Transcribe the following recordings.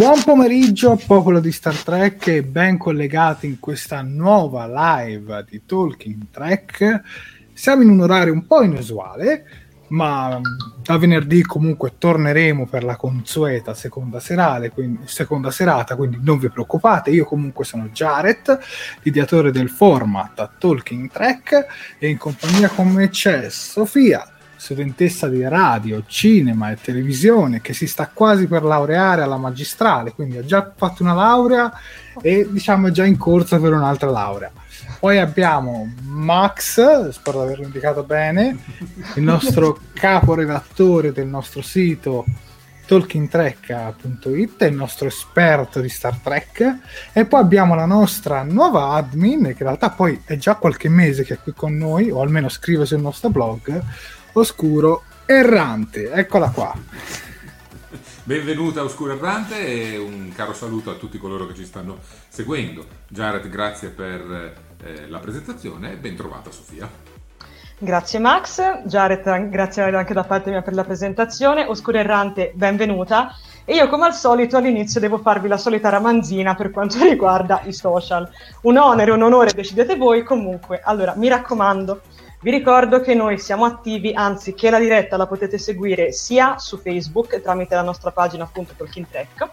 Buon pomeriggio popolo di Star Trek e ben collegati in questa nuova live di Talking Trek. Siamo in un orario un po' inusuale, ma da venerdì comunque torneremo per la consueta seconda, serale, quindi, seconda serata, quindi non vi preoccupate. Io comunque sono Jared, l'ideatore del format Talking Trek e in compagnia con me c'è Sofia studentessa di radio, cinema e televisione che si sta quasi per laureare alla magistrale, quindi ha già fatto una laurea e diciamo è già in corsa per un'altra laurea. Poi abbiamo Max, spero di averlo indicato bene, il nostro caporedattore del nostro sito talkingtrek.it, il nostro esperto di Star Trek, e poi abbiamo la nostra nuova admin, che in realtà poi è già qualche mese che è qui con noi, o almeno scrive sul nostro blog, Oscuro Errante. Eccola qua. Benvenuta Oscuro Errante e un caro saluto a tutti coloro che ci stanno seguendo. Jared, grazie per eh, la presentazione e ben trovata Sofia. Grazie Max, Jared, grazie anche da parte mia per la presentazione. Oscuro Errante, benvenuta. E io come al solito all'inizio devo farvi la solita ramanzina per quanto riguarda i social. Un onere, un onore, decidete voi. Comunque, allora, mi raccomando, vi ricordo che noi siamo attivi, anzi che la diretta la potete seguire sia su Facebook tramite la nostra pagina appunto Talking Track,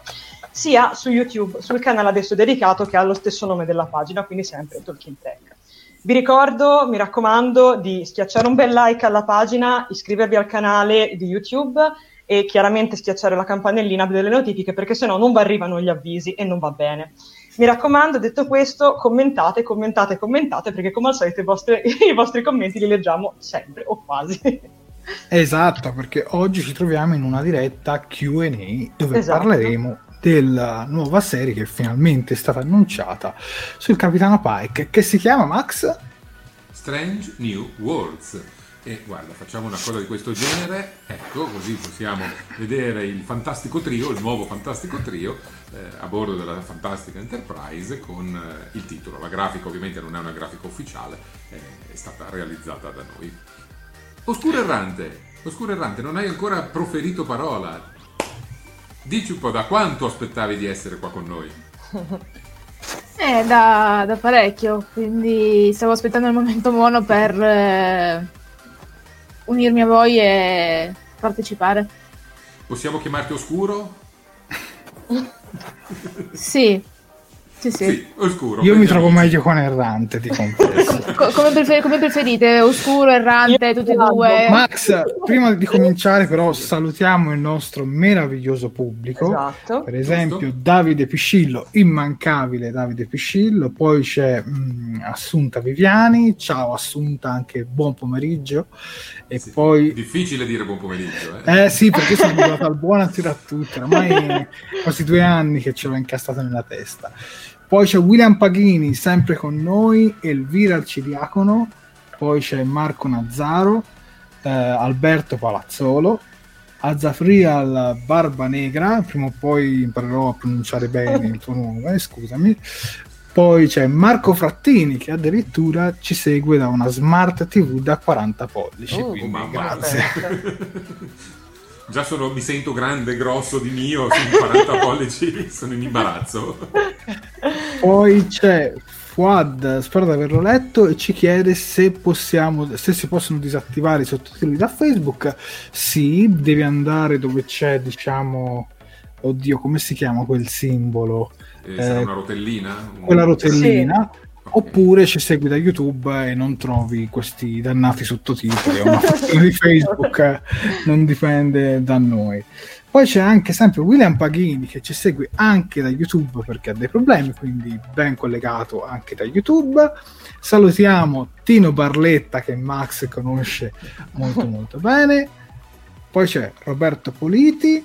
sia su YouTube, sul canale adesso dedicato che ha lo stesso nome della pagina, quindi sempre Talking Track. Vi ricordo, mi raccomando, di schiacciare un bel like alla pagina, iscrivervi al canale di YouTube e chiaramente schiacciare la campanellina delle notifiche perché sennò non vi arrivano gli avvisi e non va bene. Mi raccomando, detto questo, commentate, commentate, commentate, perché come al solito i vostri, i vostri commenti li leggiamo sempre o quasi. Esatto, perché oggi ci troviamo in una diretta QA dove esatto. parleremo della nuova serie che finalmente è stata annunciata sul Capitano Pike, che si chiama Max? Strange New Worlds e guarda, facciamo una cosa di questo genere, ecco, così possiamo vedere il fantastico trio, il nuovo fantastico trio, eh, a bordo della Fantastica Enterprise con eh, il titolo. La grafica ovviamente non è una grafica ufficiale, eh, è stata realizzata da noi. Oscuro Errante, Oscuro Errante, non hai ancora proferito parola. Dici un po' da quanto aspettavi di essere qua con noi? Eh, da, da parecchio, quindi stavo aspettando il momento buono per eh, unirmi a voi e partecipare. Possiamo chiamarti Oscuro? sì. Sì, sì. Sì, oscuro. Io mi trovo meglio con Errante, ti confesso. Co- come, prefer- come preferite? Oscuro, errante, tutti e due? Max, prima di cominciare però salutiamo il nostro meraviglioso pubblico. Esatto. Per esempio Davide Piscillo, immancabile Davide Piscillo, poi c'è mh, Assunta Viviani, ciao Assunta, anche buon pomeriggio. E Sì, poi... Difficile dire buon pomeriggio. Eh? Eh sì, perché sono arrivato al buonasera a tutti, ormai quasi due anni che ce l'ho incastrato nella testa. Poi c'è William Paghini, sempre con noi, Elvira Arcidiacono, poi c'è Marco Nazzaro, eh, Alberto Palazzolo, Azafrial Barba Negra, prima o poi imparerò a pronunciare bene il tuo nome, scusami. Poi c'è Marco Frattini che addirittura ci segue da una smart TV da 40 pollici, Oh, quindi mamma. grazie. Già sono, mi sento grande, grosso di mio, sono 40 pollici, sono in imbarazzo. Poi c'è Fuad, spero di averlo letto, e ci chiede se possiamo, se si possono disattivare i sottotitoli da Facebook. Sì, devi andare dove c'è, diciamo, oddio, come si chiama quel simbolo? Eh, sarà Eh, una rotellina? Quella rotellina. Ok. Oppure ci segui da YouTube e non trovi questi dannati sottotitoli, è una questione di Facebook, eh, non dipende da noi. Poi c'è anche sempre William Paghini che ci segue anche da YouTube perché ha dei problemi, quindi ben collegato anche da YouTube. Salutiamo Tino Barletta che Max conosce molto molto bene. Poi c'è Roberto Politi,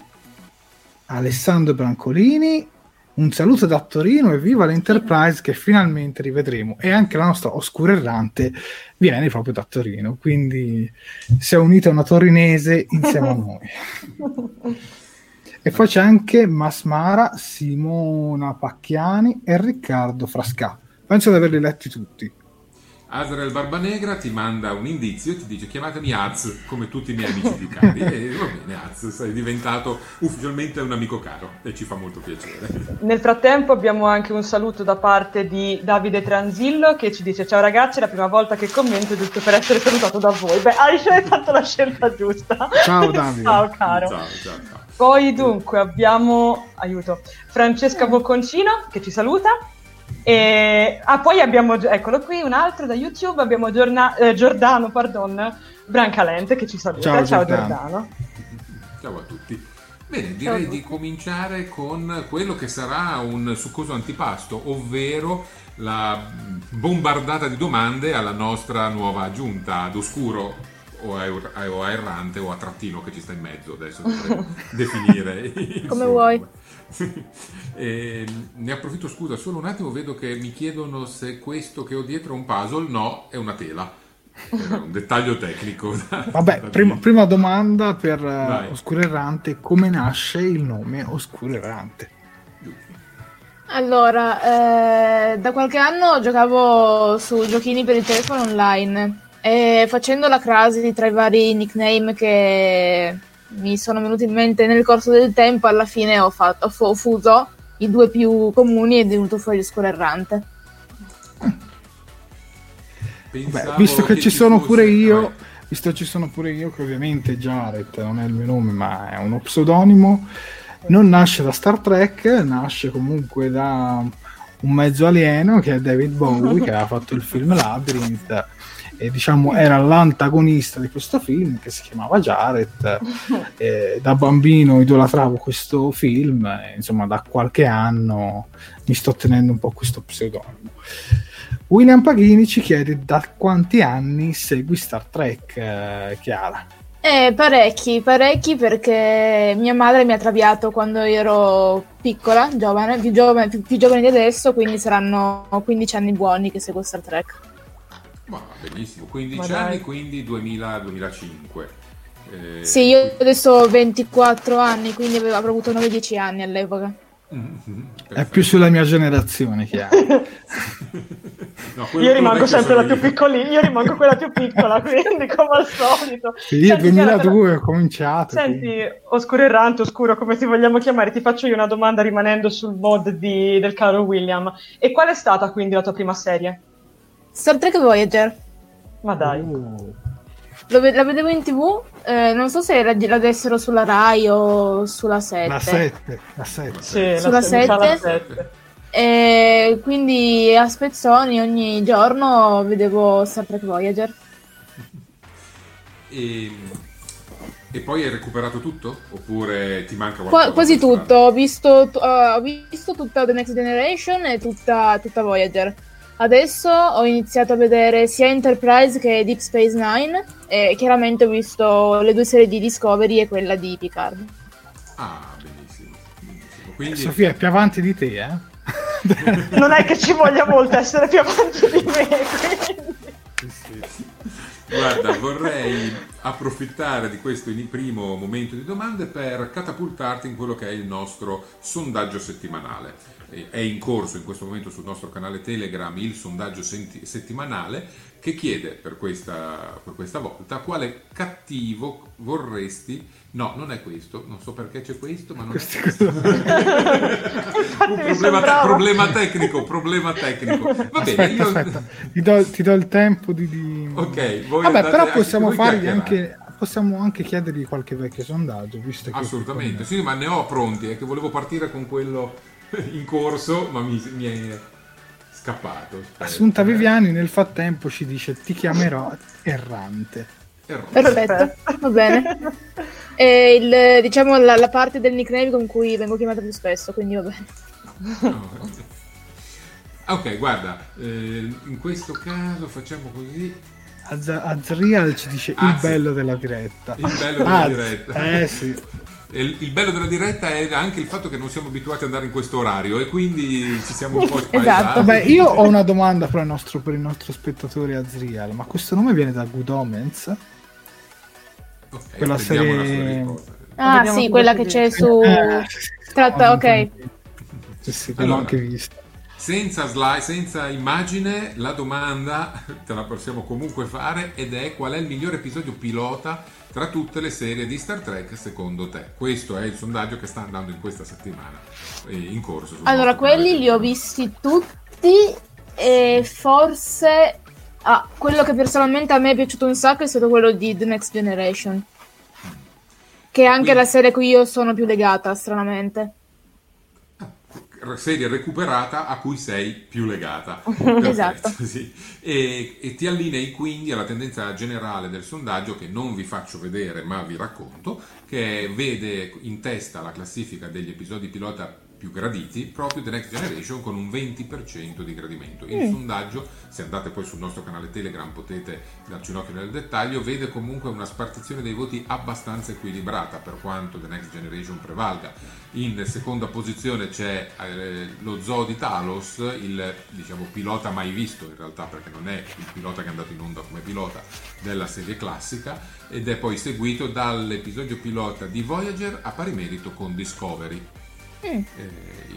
Alessandro Brancolini. Un saluto da Torino e viva l'Enterprise che finalmente rivedremo. E anche la nostra Oscura Errante viene proprio da Torino, quindi si è unita una torinese insieme a noi. E poi c'è anche Masmara, Simona Pacchiani e Riccardo Frascà. Penso di averli letti tutti. Azrael Barbanegra ti manda un indizio e ti dice chiamatemi Az come tutti i miei amici di cari e va bene Az sei diventato ufficialmente un amico caro e ci fa molto piacere Nel frattempo abbiamo anche un saluto da parte di Davide Transillo che ci dice ciao ragazzi, è la prima volta che commento giusto per essere salutato da voi. Beh, hai fatto la scelta giusta. Ciao, Davide. ciao caro. ciao ciao ciao Poi dunque abbiamo, aiuto, Francesca Bocconcino che ci saluta. E ah, poi abbiamo, eccolo qui, un altro da YouTube, abbiamo Giorna- eh, Giordano, pardon, Brancalente che ci saluta. Ciao, Ciao, Giordano. Giordano. ciao a tutti bene direi di cominciare con quello che sarà un succoso antipasto ovvero la bombardata di domande alla nostra nuova giunta ad oscuro o a, o a errante o a trattino che ci sta in mezzo adesso dovremo definire Come suo vuoi. Nome. E, ne approfitto scusa solo un attimo vedo che mi chiedono se questo che ho dietro è un puzzle no è una tela Era un dettaglio tecnico Vabbè, prima, prima domanda per eh, Vai. Oscuro Errante: come nasce il nome Oscuro Errante? Allora, eh, da qualche anno giocavo su giochini per il telefono online e facendo la crasi tra i vari nickname che mi sono venuti in mente nel corso del tempo, alla fine ho, fatto, ho fu- ho fuso i due più comuni ed è venuto fuori Oscuro Errante. Pensavo Beh, visto che ci sono fosse- pure io, Vabbè. visto che ci sono pure io, che ovviamente Jared non è il mio nome, ma è uno pseudonimo, non nasce da Star Trek, nasce comunque da un mezzo alieno che è David Bowie, che aveva fatto il film Labyrinth. E diciamo era l'antagonista di questo film che si chiamava Jared. E da bambino idolatravo questo film, e, insomma, da qualche anno mi sto tenendo un po' questo pseudonimo. William Paghini ci chiede da quanti anni segui Star Trek, eh, Chiara. Eh, parecchi, parecchi perché mia madre mi ha traviato quando ero piccola, giovane, più giovane, più, più giovane di adesso, quindi saranno 15 anni buoni che seguo Star Trek. Ma benissimo, 15 Ma anni, quindi 2000-2005. Eh, Sì, io adesso ho 24 anni, quindi avevo, avrò avuto 9-10 anni all'epoca. Mhm, È più sulla mia generazione, Chiara. No, Io rimango sempre la più piccolina, io rimango quella più piccola, quindi come al solito. Sì, io Senti, Chiara, 2002 ho cominciato. Senti, quindi- oscuro errante, oscuro, come ti vogliamo chiamare, ti faccio io una domanda rimanendo sul mod di- del caro William. E qual è stata quindi la tua prima serie? Star Trek Voyager. Ma dai. Lo ve- la vedevo in tv, eh, non so se la, la dessero sulla Rai o sulla 7. La 7, la 7. Sì, Sulla la sette? sette. E quindi a spezzoni ogni giorno vedevo Star Trek Voyager. E, e poi hai recuperato tutto? Oppure ti manca Qua- qualcosa? quasi per strada? tutto, ho visto, t- uh, ho visto tutta The Next Generation e tutta, tutta Voyager. Adesso ho iniziato a vedere sia Enterprise che Deep Space Nine e chiaramente ho visto le due serie di Discovery e quella di Picard. Ah, benissimo. benissimo. Quindi, Sofia è più avanti di te, eh? Non è che ci voglia molto essere più avanti di me. quindi. guarda, vorrei approfittare di questo in- primo momento di domande per catapultarti in quello che è il nostro sondaggio settimanale. È in corso in questo momento sul nostro canale Telegram il sondaggio senti- settimanale che chiede per questa, per questa volta quale cattivo vorresti... No, non è questo, non so perché c'è questo, ma non è Questo- questo. Infatti Un problema, te- problema tecnico, problema tecnico. Va bene, Aspetta, io... aspetta, ti do, ti do il tempo di... di- Ok, voi Vabbè, però possiamo fargli anche... Possiamo anche chiedergli qualche vecchio sondaggio, visto che... Assolutamente, sì, ma ne ho pronti, è che volevo partire con quello in corso, ma mi, mi è scappato. aspetta. Assunta Viviani nel frattempo ci dice ti chiamerò errante. Errore. Perfetto, va bene. È il, diciamo la, la parte del nickname con cui vengo chiamata più spesso, quindi va bene. No. Ok, guarda, eh, in questo caso facciamo così. Az- Azriel ci dice il Az. bello della diretta. Il bello della Az, diretta. Eh sì. Il, il bello della diretta è anche il fatto che non siamo abituati ad andare in questo orario e quindi ci siamo un po' Esatto. Vabbè, io ho una domanda per il nostro, per il nostro spettatore Azriel, ma questo nome viene da Good Omens? Ok, quella serie-. Ah, Vediamo sì, quella che c'è dice. su... Eh, Tratta, ok. Sì, sì, che l'ho Allora. anche visto. Senza slide, senza immagine, la domanda te la possiamo comunque fare ed è qual è il miglior episodio pilota tra tutte le serie di Star Trek secondo te? Questo è il sondaggio che sta andando in questa settimana eh, in corso. Allora, quelli li ho visti tutti e forse... Ah, quello che personalmente a me è piaciuto un sacco è stato quello di The Next Generation. Che è anche Quindi- la serie a cui io sono più legata, stranamente. Serie recuperata a cui sei più legata. Esatto. Perfetto, sì. e, e ti allinei quindi alla tendenza generale del sondaggio che non vi faccio vedere ma vi racconto, che vede in testa la classifica degli episodi pilota più graditi proprio The Next Generation con un 20% di gradimento. Il sondaggio, se andate poi sul nostro canale Telegram potete darci un occhio nel dettaglio, vede comunque una spartizione dei voti abbastanza equilibrata per quanto The Next Generation prevalga. In seconda posizione c'è eh, lo Zoo di Talos, il diciamo, pilota mai visto in realtà perché non è il pilota che è andato in onda come pilota della serie classica ed è poi seguito dall'episodio pilota di Voyager a pari merito con Discovery. Eh,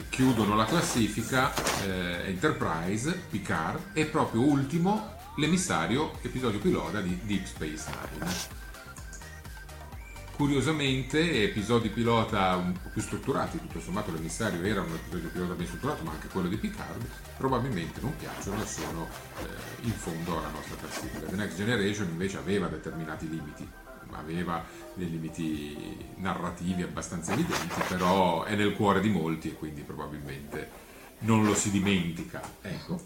chiudono la classifica eh, Enterprise, Picard e proprio ultimo l'emissario episodio pilota di Deep Space Nine. Curiosamente, episodi pilota un po' più strutturati, tutto sommato l'emissario era un episodio pilota ben strutturato, ma anche quello di Picard, probabilmente non piacciono e sono eh, in fondo alla nostra classifica. The Next Generation invece aveva determinati limiti, aveva dei limiti narrativi abbastanza evidenti, però è nel cuore di molti e quindi probabilmente non lo si dimentica. Ecco.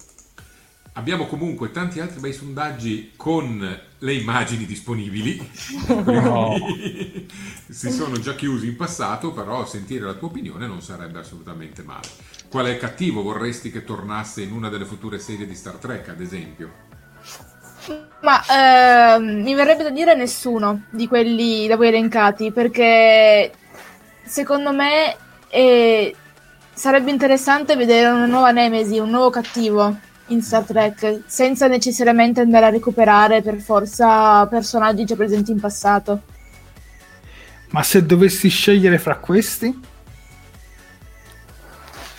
Abbiamo comunque tanti altri bei sondaggi con le immagini disponibili. Quindi si sono già chiusi in passato, però sentire la tua opinione non sarebbe assolutamente male. Quale cattivo vorresti che tornasse in una delle future serie di Star Trek, ad esempio? Ma ehm, mi verrebbe da dire nessuno di quelli da voi elencati, perché secondo me eh, sarebbe interessante vedere una nuova Nemesi, un nuovo cattivo in Star Trek, senza necessariamente andare a recuperare per forza personaggi già presenti in passato. Ma se dovessi scegliere fra questi?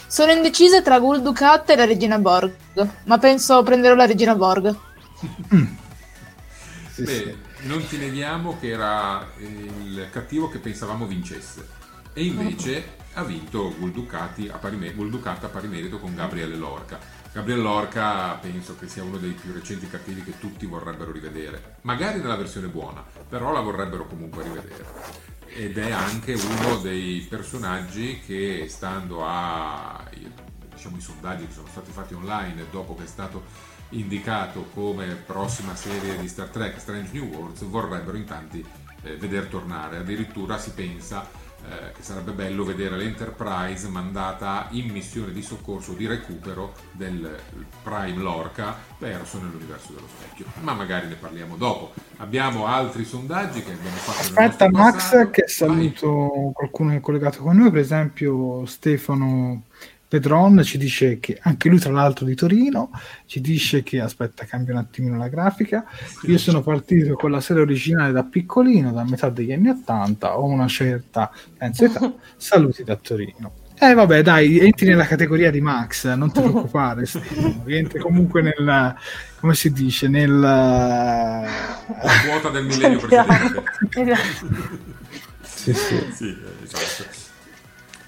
Sono indecisa tra Gul Dukat e la Regina Borg, ma penso prenderò la Regina Borg. Sì, Beh, sì. non ti neghiamo che era il cattivo che pensavamo vincesse. E invece ha vinto Gul Ducati a pari, a pari merito con Gabriele Lorca. Gabriele Lorca penso che sia uno dei più recenti cattivi che tutti vorrebbero rivedere. Magari nella versione buona, però la vorrebbero comunque rivedere. Ed è anche uno dei personaggi che stando a diciamo, i sondaggi che sono stati fatti online dopo che è stato indicato come prossima serie di Star Trek Strange New Worlds vorrebbero in tanti eh, veder tornare. Addirittura si pensa eh, che sarebbe bello vedere l'Enterprise mandata in missione di soccorso di recupero del Prime Lorca perso nell'universo dello specchio. Ma magari ne parliamo dopo. Abbiamo altri sondaggi che abbiamo fatto. Aspetta, Max, passato. che saluto Vai. qualcuno che è collegato con noi, per esempio Stefano Pedron ci dice che anche lui, tra l'altro, di Torino, ci dice che aspetta, cambia un attimino la grafica. Io sono partito con la serie originale da piccolino, da metà degli anni Ottanta, ho una certa penso età. Saluti da Torino. Eh vabbè, dai, entri nella categoria di Max, non ti preoccupare, rientri comunque nel come si dice, nel la quota del millennio precedente. sì, sì. sì esatto.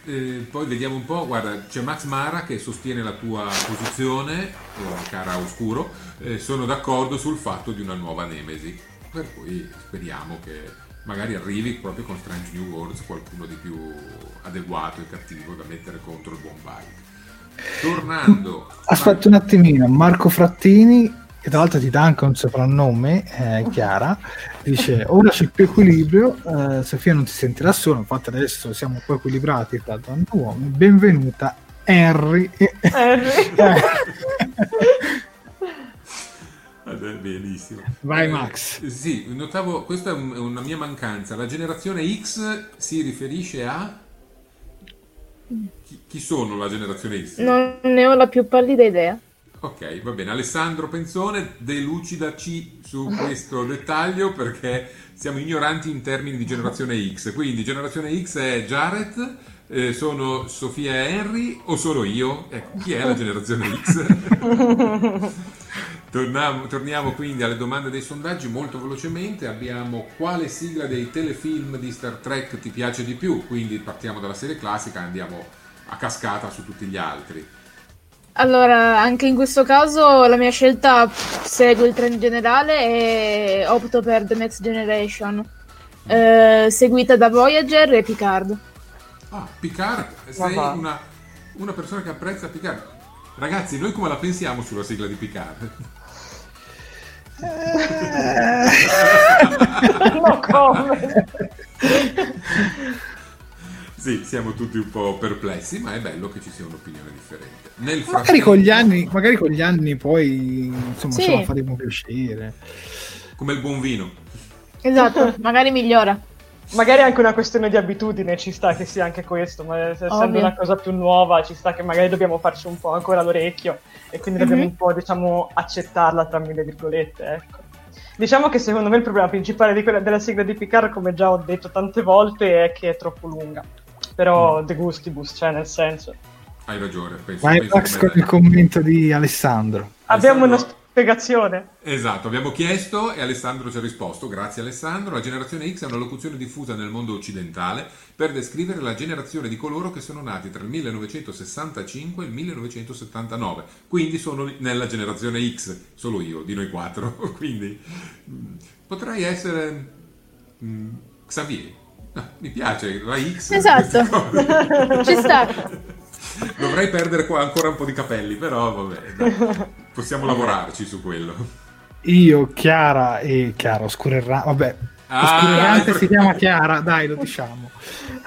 Eh, poi vediamo un po', guarda, c'è Max Mara che sostiene la tua posizione, eh, cara Oscuro, eh, sono d'accordo sul fatto di una nuova Nemesi, per cui speriamo che magari arrivi proprio con Strange New Worlds qualcuno di più adeguato e cattivo da mettere contro il buon Bike. Tornando... Aspetta un attimino, Marco Frattini che tra l'altro ti dà anche un soprannome, eh, Chiara, dice ora c'è più equilibrio, eh, Sofia non si sentirà sola, infatti adesso siamo un po' equilibrati tra donne e uomini, benvenuta Henry. Henry. Benissimo. Vai Max. Eh, sì, notavo, questa è una mia mancanza, la generazione X si riferisce a... Chi, chi sono la generazione X? Non ne ho la più pallida idea. Ok, va bene. Alessandro Penzone, delucidaci su questo dettaglio perché siamo ignoranti in termini di generazione X. Quindi generazione X è Jared, eh, sono Sofia e Henry o sono io? Ecco, chi è la generazione X? Torniamo, torniamo, quindi alle domande dei sondaggi molto velocemente. Abbiamo quale sigla dei telefilm di Star Trek ti piace di più? Quindi partiamo dalla serie classica e andiamo a cascata su tutti gli altri. Allora, anche in questo caso la mia scelta segue il trend generale e opto per The Next Generation, eh, seguita da Voyager e Picard. Ah, Picard, sei una, una, persona che apprezza Picard. Ragazzi, noi come la pensiamo sulla sigla di Picard? no, come? Sì, siamo tutti un po' perplessi, ma è bello che ci sia un'opinione differente. Nel frattempo... magari, con gli anni, magari con gli anni poi insomma, sì. ce la faremo piacere. Come il buon vino. Esatto, magari migliora. Magari anche una questione di abitudine ci sta che sia anche questo, ma essendo Ovvio. una cosa più nuova ci sta che magari dobbiamo farci un po' ancora l'orecchio e quindi mm-hmm. dobbiamo un po' diciamo accettarla tra mille virgolette, ecco. Diciamo che secondo me il problema principale quella, della sigla di Picard, come già ho detto tante volte, è che è troppo lunga però mm. de gustibus, cioè nel senso. Hai ragione. Penso, Vai Max con il commento di Alessandro. Abbiamo una spiegazione. Esatto, abbiamo chiesto e Alessandro ci ha risposto. Grazie Alessandro. La generazione X è una locuzione diffusa nel mondo occidentale per descrivere la generazione di coloro che sono nati tra il 1965 e il 1979. Quindi sono nella generazione X, solo io, di noi quattro. Quindi mm, potrei essere mm, Xavier. Mi piace la X. Esatto, ci sta. Dovrei perdere qua ancora un po' di capelli, però vabbè, dai, possiamo lavorarci su quello. Io, Chiara e Chiara Oscurerrante, vabbè, ah, Oscurerrante si chiama Chiara, dai, lo diciamo.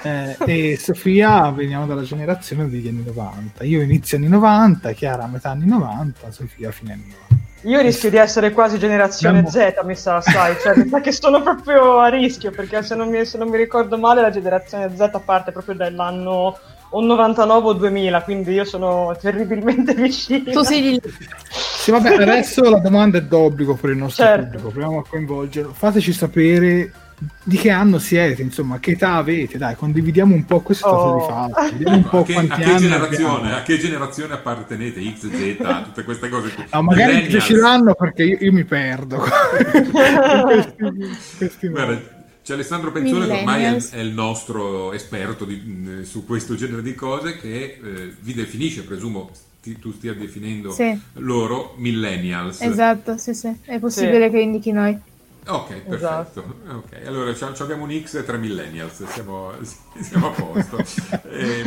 Eh, e Sofia veniamo dalla generazione degli anni 90. Io inizio anni 90, Chiara a metà anni 90, Sofia fine anni 90. Io rischio di essere quasi generazione Z, mi sa, sai, cioè mi sa che sono proprio a rischio, perché se non, mi, se non mi ricordo male la generazione Z parte proprio dall'anno o 99 o 2000, quindi io sono terribilmente vicino. Tu sei Sì, vabbè, adesso la domanda è d'obbligo per il nostro certo. pubblico, proviamo a coinvolgerlo. Fateci sapere di che anno siete, insomma, che età avete, dai, condividiamo un po' questo oh. stato di fatto, vediamo un po' a che, quanti a che generazione, a che generazione appartenete, X, Z, tutte queste cose qui. No, magari già ce l'hanno perché io, io mi perdo. questi, questi Guarda, c'è Alessandro Penzone che ormai è, è, il nostro esperto di, su questo genere di cose che eh, vi definisce, presumo ti, tu stia definendo sì. loro millennials. Esatto, sì, sì, è possibile sì. che indichi noi. Ok, perfetto. Esatto. Ok, allora abbiamo un X e tre millennials, siamo, siamo a posto. Eh,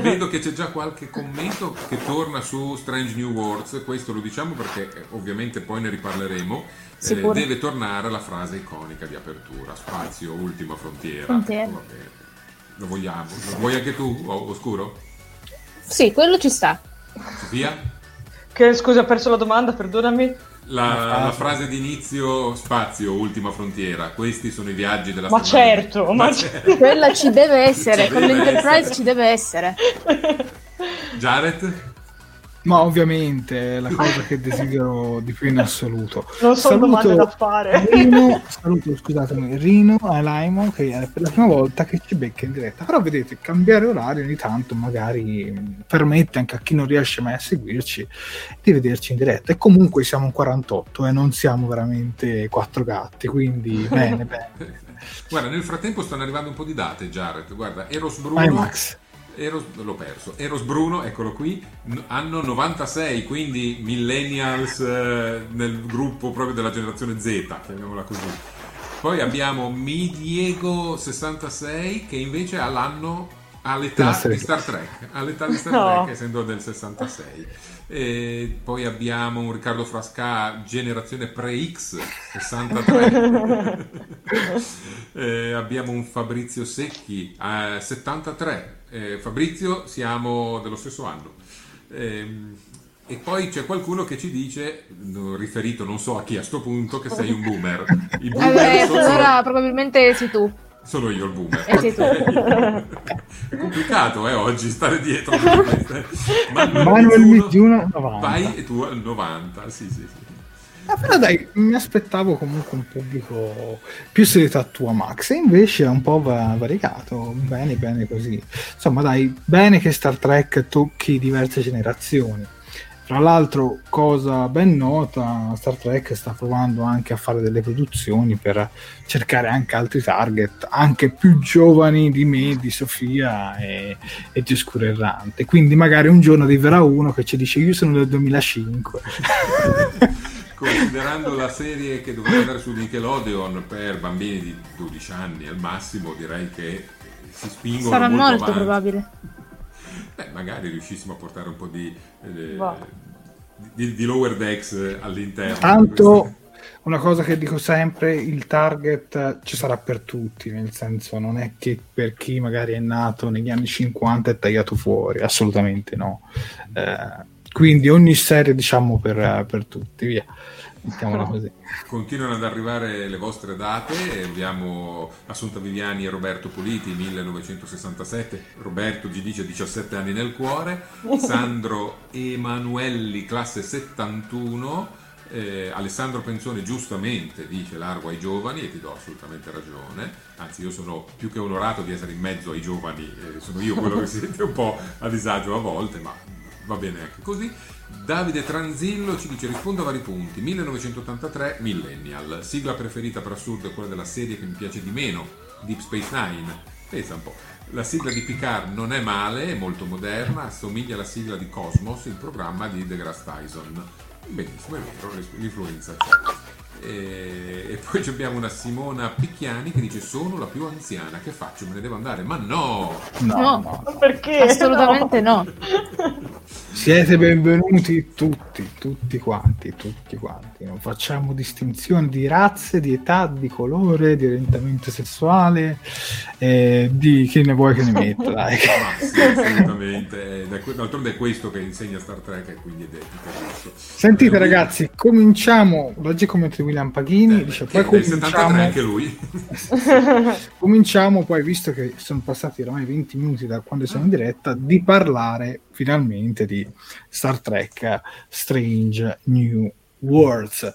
vedo che c'è già qualche commento che torna su Strange New Worlds, questo lo diciamo perché eh, ovviamente poi ne riparleremo. Eh, deve tornare la frase iconica di apertura, spazio, ultima frontiera. Frontiera. Lo vogliamo. Lo vuoi anche tu, Oscuro? Sì, quello ci sta. Sofia? Che scusa, ho perso la domanda, perdonami. La, la frase d'inizio, spazio, ultima frontiera. Questi sono i viaggi della Ma stagione. certo, ma certo. Quella ci deve essere, Ci con deve l'Enterprise essere. ci deve essere. Jared? Ma ovviamente è la cosa che desidero di più in assoluto. Non sono domande da fare. Rino, saluto, scusatemi, Rino e Laimo che è per la prima volta che ci becca in diretta. Però vedete, cambiare orario ogni tanto magari permette anche a chi non riesce mai a seguirci di vederci in diretta. E comunque siamo un 48 e non siamo veramente quattro gatti, quindi bene, bene. Guarda, nel frattempo stanno arrivando un po' di date, Jared. Guarda, Eros Bruno. Max. Eros, l'ho perso. Eros Bruno, eccolo qui, anno 96, quindi millennials eh, nel gruppo proprio della generazione Z, chiamiamola così. Poi abbiamo Mi Diego 66 che invece ha l'anno all'età di Star Trek, all'età di Star No. Trek essendo del 66. E poi abbiamo un Riccardo Frasca generazione pre-X 63. Eh, abbiamo un Fabrizio Secchi eh, 73. Eh, Fabrizio, siamo dello stesso anno. Ehm, e poi c'è qualcuno che ci dice, riferito non so a chi a sto punto, che sei un boomer. I boomer Eh, sono, allora probabilmente sei tu. sono io il boomer. Eh, sei tu. È complicato eh, oggi stare dietro. Manuel 21, Migiuno 90. Vai e tu al 90, sì sì sì. Ah, però dai, mi aspettavo comunque un pubblico più seduto a tua Max, e invece è un po' va- variegato. Bene, bene così. Insomma, dai, bene che Star Trek tocchi diverse generazioni. Tra l'altro, cosa ben nota, Star Trek sta provando anche a fare delle produzioni per cercare anche altri target, anche più giovani di me, di Sofia e, e di Oscuro Errante. Quindi magari un giorno arriverà uno che ci dice io sono del 2005. Considerando la serie che dovrebbe andare su Nickelodeon per bambini di 12 anni al massimo, direi che si spingono Sarà molto, molto avanti. probabile. Beh, magari riuscissimo a portare un po' di, eh, Va. di, di lower decks all'interno. Tanto una cosa che dico sempre, il target ci sarà per tutti, nel senso non è che per chi magari è nato negli anni 50 è tagliato fuori, assolutamente no. Eh, quindi ogni serie diciamo per, per tutti, via. Mettiamola così. Continuano ad arrivare le vostre date, abbiamo Assunta Viviani e Roberto Politi 1967, Roberto ci dice 17 anni nel cuore, Sandro Emanuelli classe 71, eh, Alessandro Penzone giustamente dice largo ai giovani e ti do assolutamente ragione, anzi io sono più che onorato di essere in mezzo ai giovani, eh, sono io quello che si sente un po' a disagio a volte, ma va bene anche così. Davide Tranzillo ci dice rispondo a vari punti. 1983 Millennial. Sigla preferita per assurdo è quella della serie che mi piace di meno Deep Space Nine. Pensa un po' la sigla di Picard non è male è molto moderna assomiglia alla sigla di Cosmos il programma di deGrasse Tyson. Benissimo è vero l'influenza c'è e, e poi abbiamo una Simona Picchiani che dice sono la più anziana che faccio me ne devo andare ma no No, No. no. Perché? Assolutamente no. Siete benvenuti tutti, tutti quanti, tutti quanti. Non facciamo distinzioni di razze, di età, di colore, di orientamento sessuale, eh, di chi ne vuoi che ne metta, dai. Ma sì, assolutamente. Que- D'altronde è questo che insegna Star Trek e quindi è questo. Sentite Eh, ragazzi, cominciamo, leggi come di William Paghini, dice che poi del 73 cominciamo, anche lui. cominciamo poi, visto che sono passati ormai 20 minuti da quando siamo in diretta, di parlare finalmente di Star Trek Strange New Worlds.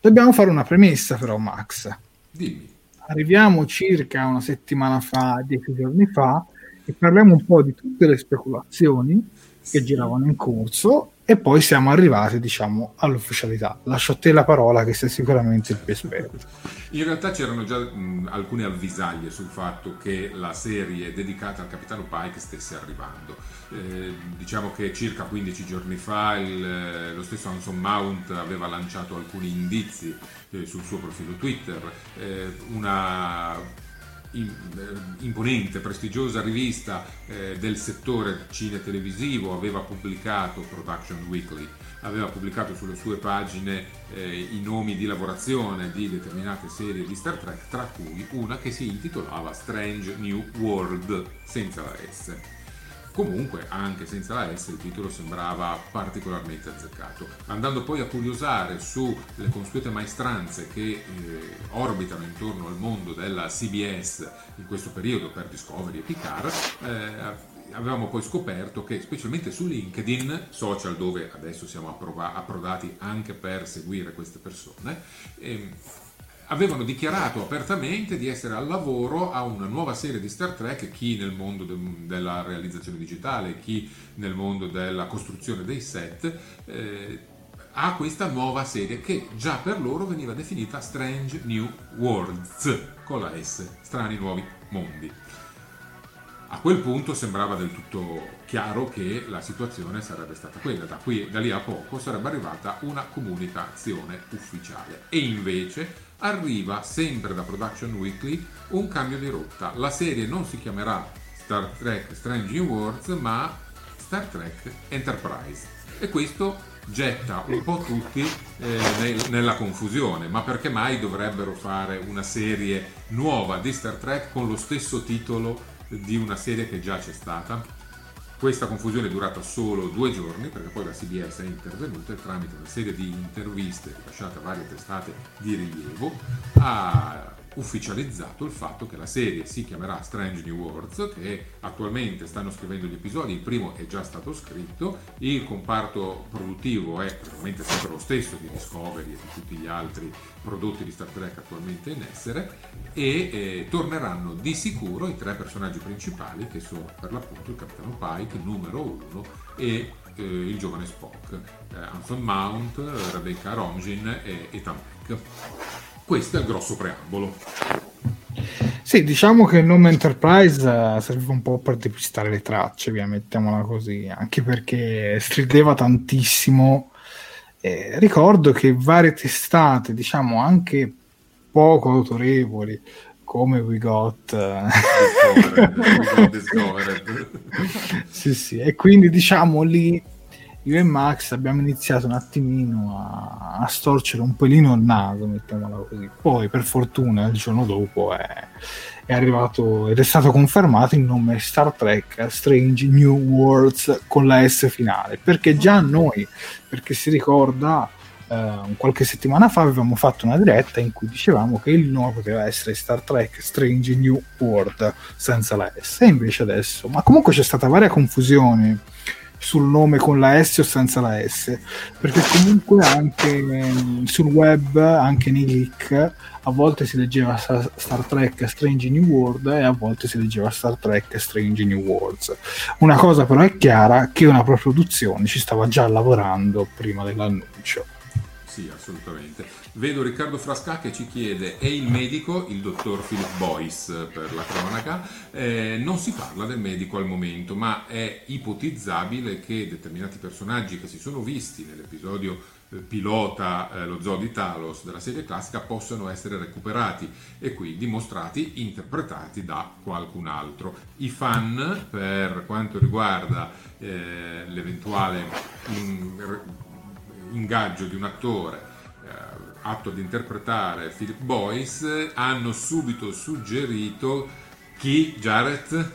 Dobbiamo fare una premessa però Max. Dimmi. Arriviamo circa una settimana fa, dieci giorni fa, e parliamo un po' di tutte le speculazioni che giravano in corso e poi siamo arrivati diciamo all'ufficialità. Lascio a te la parola che sei sicuramente il più esperto. In realtà c'erano già mh, alcune avvisaglie sul fatto che la serie dedicata al capitano Pike stesse arrivando. Eh, diciamo che circa 15 giorni fa il, eh, lo stesso Hanson Mount aveva lanciato alcuni indizi eh, sul suo profilo Twitter, eh, una imponente, prestigiosa rivista eh, del settore cine-televisivo aveva pubblicato Production Weekly, aveva pubblicato sulle sue pagine eh, i nomi di lavorazione di determinate serie di Star Trek, tra cui una che si intitolava Strange New World, senza la S. Comunque, anche senza la S, il titolo sembrava particolarmente azzeccato. Andando poi a curiosare sulle consuete maestranze che eh, orbitano intorno al mondo della CBS in questo periodo per Discovery e Picard, eh, avevamo poi scoperto che specialmente su LinkedIn, social dove adesso siamo approva- approdati anche per seguire queste persone, ehm, avevano dichiarato apertamente di essere al lavoro a una nuova serie di Star Trek, chi nel mondo de- della realizzazione digitale, chi nel mondo della costruzione dei set, eh, a questa nuova serie che già per loro veniva definita Strange New Worlds, con la S, strani nuovi mondi. A quel punto sembrava del tutto chiaro che la situazione sarebbe stata quella, da, qui, da lì a poco sarebbe arrivata una comunicazione ufficiale e invece arriva sempre da Production Weekly un cambio di rotta. La serie non si chiamerà Star Trek Strange New Worlds ma Star Trek Enterprise e questo getta un po' tutti eh, nella confusione, ma perché mai dovrebbero fare una serie nuova di Star Trek con lo stesso titolo di una serie che già c'è stata? Questa confusione è durata solo due giorni perché poi la CBS è intervenuta tramite una serie di interviste rilasciate a varie testate di rilievo ha ufficializzato il fatto che la serie si chiamerà Strange New Worlds, che attualmente stanno scrivendo gli episodi, il primo è già stato scritto, il comparto produttivo è praticamente sempre lo stesso di Discovery e di tutti gli altri prodotti di Star Trek attualmente in essere e eh, torneranno di sicuro i tre personaggi principali che sono per l'appunto il capitano Pike, numero uno, e eh, il giovane Spock, eh, Anson Mount, Rebecca Romijn e Ethan Peck. Questo è il grosso preambolo. Sì, diciamo che il nome Enterprise uh, serve un po' per depistare le tracce, via, mettiamola così, anche perché strideva tantissimo. Eh, ricordo che varie testate, diciamo anche poco autorevoli, come We Got. Discovered, Discovered. sì, sì, e quindi diciamo lì io e Max abbiamo iniziato un attimino a, a storcere un pelino il naso, mettiamola così. Poi, per fortuna, il giorno dopo è, è arrivato ed è stato confermato il nome Star Trek Strange New Worlds con la S finale. Perché già noi, perché si ricorda, eh, qualche settimana fa avevamo fatto una diretta in cui dicevamo che il nome poteva essere Star Trek Strange New World senza la S. E invece adesso, ma comunque c'è stata varia confusione sul nome con la S o senza la S, perché comunque anche sul web, anche nei leak, a volte si leggeva Star Trek Strange New World e a volte si leggeva Star Trek Strange New Worlds. Una cosa però è chiara che una produzione ci stava già lavorando prima dell'annuncio. Sì, assolutamente. Vedo Riccardo Frasca che ci chiede, è il medico, il dottor Philip Boyce per la cronaca? Eh, non si parla del medico al momento, ma è ipotizzabile che determinati personaggi che si sono visti nell'episodio eh, pilota eh, lo zoo di Talos della serie classica possano essere recuperati e quindi mostrati, interpretati da qualcun altro. I fan, per quanto riguarda eh, l'eventuale in, ingaggio di un attore atto ad interpretare Philip Boyce, hanno subito suggerito chi, Jared?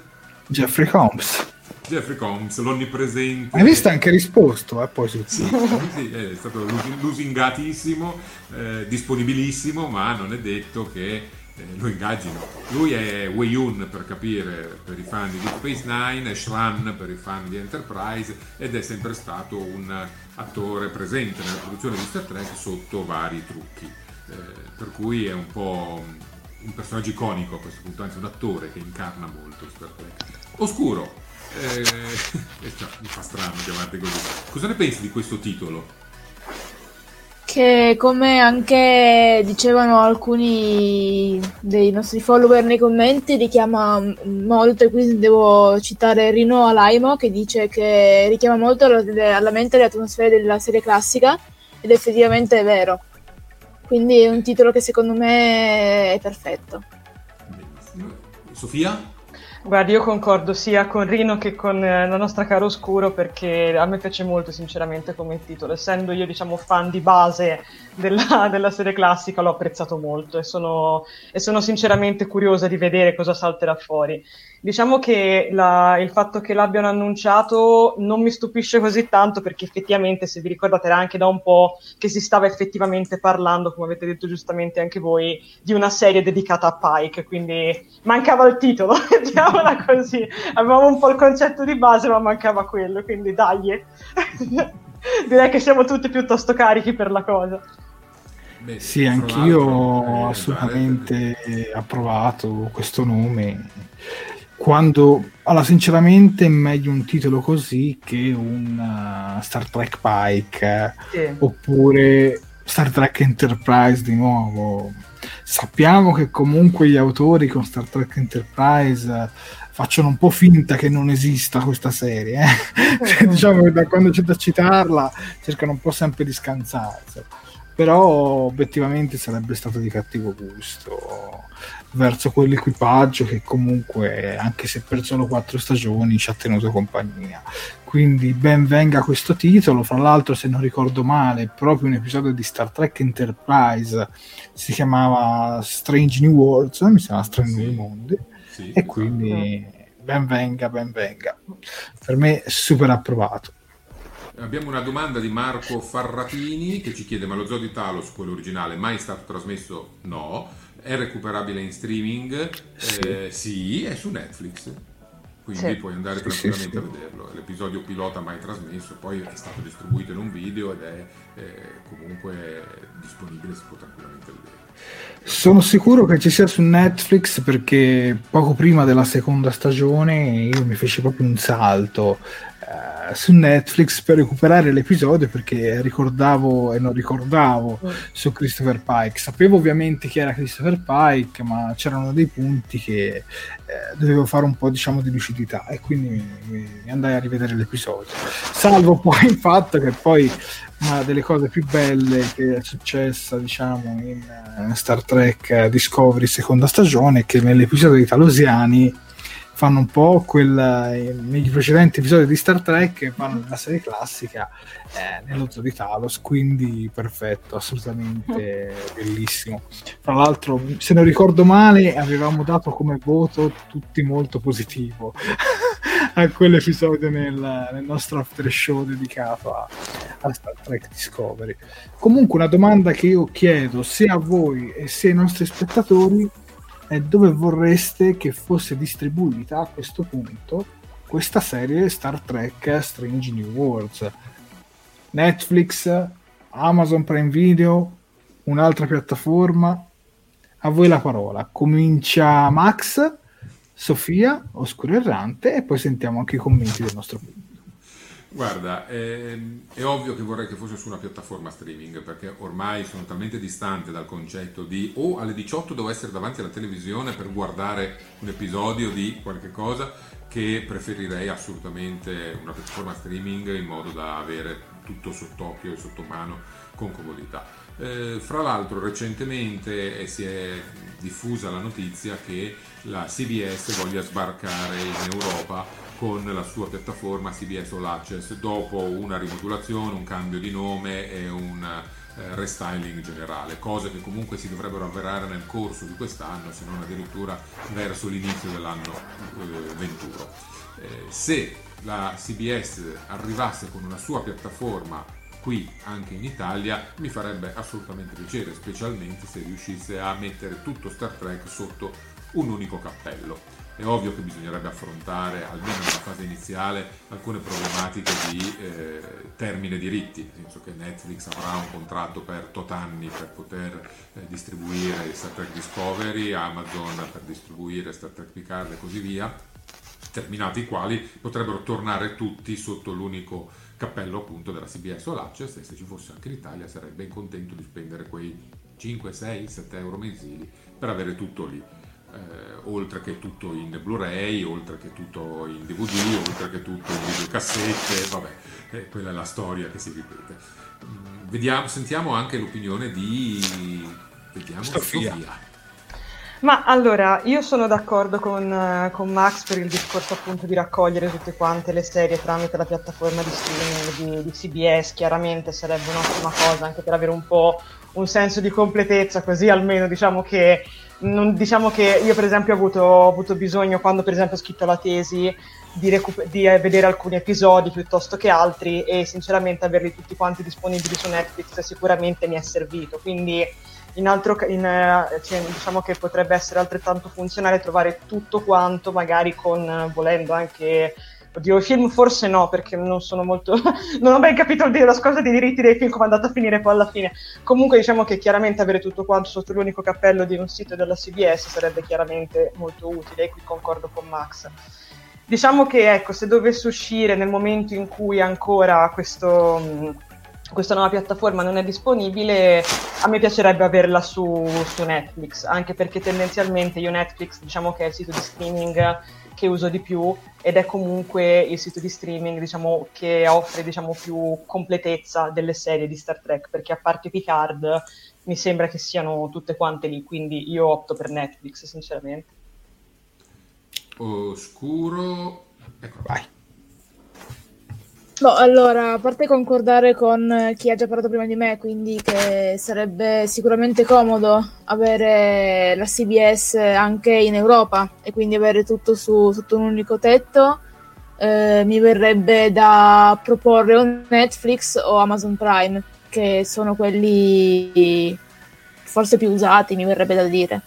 Jeffrey Combs. Jeffrey Combs, l'onnipresente. Hai visto anche risposto, eh, poi sì, sì, sì, è stato lusingatissimo, eh, disponibilissimo, ma non è detto che eh, lo ingaggino. Lui è Wei Yun per capire per i fan di Deep Space Nine, Shran per i fan di Enterprise ed è sempre stato un attore presente nella produzione di Star Trek sotto vari trucchi. Eh, per cui è un po' un personaggio iconico a questo punto, anzi un attore che incarna molto Star Trek. Oscuro, eh, cioè, mi fa strano chiamarti così. Cosa ne pensi di questo titolo? Che come anche dicevano alcuni dei nostri follower nei commenti, richiama molto, e qui devo citare Rino Alaimo che dice che richiama molto alla mente le atmosfere della serie classica ed effettivamente è vero. Quindi è un titolo che secondo me è perfetto. Sofia? Guardi, io concordo sia con Rino che con eh, la nostra cara Oscuro perché a me piace molto sinceramente come titolo, essendo io diciamo fan di base della, della serie classica l'ho apprezzato molto e sono, e sono sinceramente curiosa di vedere cosa salterà fuori. Diciamo che la, il fatto che l'abbiano annunciato non mi stupisce così tanto perché effettivamente, se vi ricordate, era anche da un po' che si stava effettivamente parlando, come avete detto giustamente anche voi, di una serie dedicata a Pike, quindi mancava il titolo, mettiamola così. Avevamo un po' il concetto di base, ma mancava quello, quindi dai. Direi che siamo tutti piuttosto carichi per la cosa. Beh, sì, anch'io ho assolutamente approvato questo nome quando allora sinceramente è meglio un titolo così che un uh, Star Trek Pike sì. oppure Star Trek Enterprise di nuovo sappiamo che comunque gli autori con Star Trek Enterprise uh, facciano un po' finta che non esista questa serie eh? cioè, diciamo che da quando c'è da citarla cercano un po' sempre di scansarsi però obiettivamente sarebbe stato di cattivo gusto verso quell'equipaggio che comunque, anche se per solo quattro stagioni, ci ha tenuto compagnia. Quindi ben venga questo titolo. Fra l'altro, se non ricordo male, proprio un episodio di Star Trek Enterprise si chiamava Strange New Worlds, mi sembra Strange New Mondi. Sì, e esatto. quindi ben venga, ben venga. Per me super approvato. Abbiamo una domanda di Marco Farratini che ci chiede: Ma lo Zoo di Talos, quello originale, mai stato trasmesso? No è recuperabile in streaming? Sì, eh, sì è su Netflix. Quindi sì. puoi andare tranquillamente sì, a vederlo. L'episodio pilota mai trasmesso, poi è stato distribuito in un video ed è eh, comunque disponibile, si può tranquillamente vedere. Sono sicuro che ci sia su Netflix perché poco prima della seconda stagione io mi feci proprio un salto uh, su Netflix per recuperare l'episodio perché ricordavo e non ricordavo mm. su Christopher Pike. Sapevo ovviamente chi era Christopher Pike, ma c'erano dei punti che eh, dovevo fare un po' diciamo di lucidità e quindi mi, mi andai a rivedere l'episodio. Salvo poi il fatto che poi una delle cose più belle che è successa diciamo in uh, Star Trek Discovery seconda stagione è che nell'episodio di Talosiani fanno un po' quel nei precedenti episodi di Star Trek fanno nella serie classica eh, nello zoo di Talos quindi perfetto assolutamente bellissimo. Tra l'altro se non ricordo male avevamo dato come voto tutti molto positivo a quell'episodio nel, nel, nostro after show dedicato a, a Star Trek Discovery. Comunque una domanda che io chiedo sia a voi e sia ai nostri spettatori è dove vorreste che fosse distribuita a questo punto questa serie Star Trek Strange New Worlds. Netflix, Amazon Prime Video, un'altra piattaforma. A voi la parola. Comincia Max, Sofia, Oscuro Errante e poi sentiamo anche i commenti del nostro pubblico. Guarda, è, è, ovvio che vorrei che fosse su una piattaforma streaming perché ormai sono talmente distante dal concetto di o oh, alle 18 devo essere davanti alla televisione per guardare un episodio di qualche cosa che preferirei assolutamente una piattaforma streaming in modo da avere tutto sott'occhio e sotto mano con comodità. Eh, fra l'altro recentemente si è diffusa la notizia che la CBS voglia sbarcare in Europa con la sua piattaforma CBS All Access dopo una rimodulazione, un cambio di nome e un eh, restyling generale, cose che comunque si dovrebbero avverare nel corso di quest'anno, se non addirittura verso l'inizio dell'anno eh, 21. Eh, se la CBS arrivasse con una sua piattaforma qui anche in Italia mi farebbe assolutamente piacere, specialmente se riuscisse a mettere tutto Star Trek sotto un unico cappello è ovvio che bisognerebbe affrontare, almeno nella fase iniziale, alcune problematiche di eh, termine diritti, nel senso che Netflix avrà un contratto per tot anni per poter eh, distribuire Star Trek Discovery, Amazon per distribuire Star Trek Picard e così via, terminati i quali potrebbero tornare tutti sotto l'unico cappello appunto della CBS o l'Access e se ci fosse anche l'Italia sarei ben contento di spendere quei 5, 6, 7 euro mensili per avere tutto lì eh, oltre che tutto in Blu-ray, oltre che tutto in DVD, oltre che tutto in videocassette, vabbè, eh, quella è la storia che si ripete. Mm, vediamo, sentiamo anche l'opinione di vediamo, Sofia. Sofia. Ma allora, io sono d'accordo con, con, Max per il discorso appunto di raccogliere tutte quante le serie tramite la piattaforma di streaming di, di CBS, chiaramente sarebbe un'ottima cosa anche per avere un po' un senso di completezza, così almeno diciamo che non, diciamo che io per esempio ho avuto, ho avuto, bisogno quando per esempio ho scritto la tesi di, recu- di eh, vedere alcuni episodi piuttosto che altri e sinceramente averli tutti quanti disponibili su Netflix sicuramente mi è servito. Quindi in altro in, eh, cioè, diciamo che potrebbe essere altrettanto funzionale trovare tutto quanto magari con volendo anche Oddio, film forse no, perché non sono molto. non ho ben capito il discorso dei diritti dei film come è andato a finire poi alla fine. Comunque, diciamo che chiaramente avere tutto quanto sotto l'unico cappello di un sito della CBS sarebbe chiaramente molto utile, e qui concordo con Max. Diciamo che ecco, se dovesse uscire nel momento in cui ancora questo questa nuova piattaforma non è disponibile, a me piacerebbe averla su, su, Netflix, anche perché tendenzialmente io Netflix diciamo che è il sito di streaming che uso di più ed è comunque il sito di streaming diciamo, che offre diciamo, più completezza delle serie di Star Trek, perché a parte Picard mi sembra che siano tutte quante lì, quindi io opto per Netflix sinceramente. Oscuro, ecco, vai. No, allora, a parte concordare con chi ha già parlato prima di me, quindi che sarebbe sicuramente comodo avere la CBS anche in Europa e quindi avere tutto su, sotto un unico tetto, eh, mi verrebbe da proporre o Netflix o Amazon Prime, che sono quelli forse più usati, mi verrebbe da dire.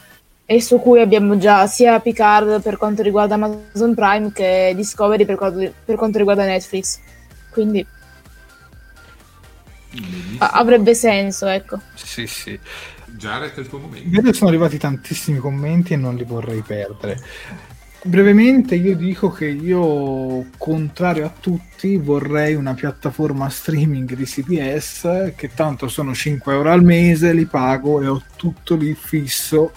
E su cui abbiamo già sia Picard per quanto riguarda Amazon Prime che Discovery per quanto, per quanto riguarda Netflix. Quindi avrebbe senso, ecco. Sì, sì. Jared è il tuo momento. Vedo sono arrivati tantissimi commenti e non li vorrei perdere. Brevemente io dico che io, contrario a tutti, vorrei una piattaforma streaming di CBS che tanto sono 5 euro al mese, li pago e ho tutto lì fisso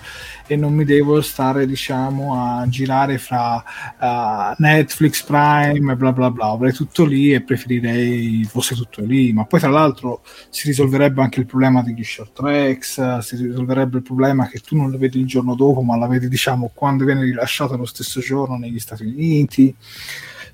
e non mi devo stare diciamo a girare fra uh, Netflix, Prime e bla bla bla. Avrei tutto lì e preferirei fosse tutto lì. Ma poi tra l'altro si risolverebbe anche il problema degli short tracks si risolverebbe il problema che tu non lo vedi il giorno dopo ma la vedi diciamo quando viene rilasciato lo stesso giorno negli Stati Uniti.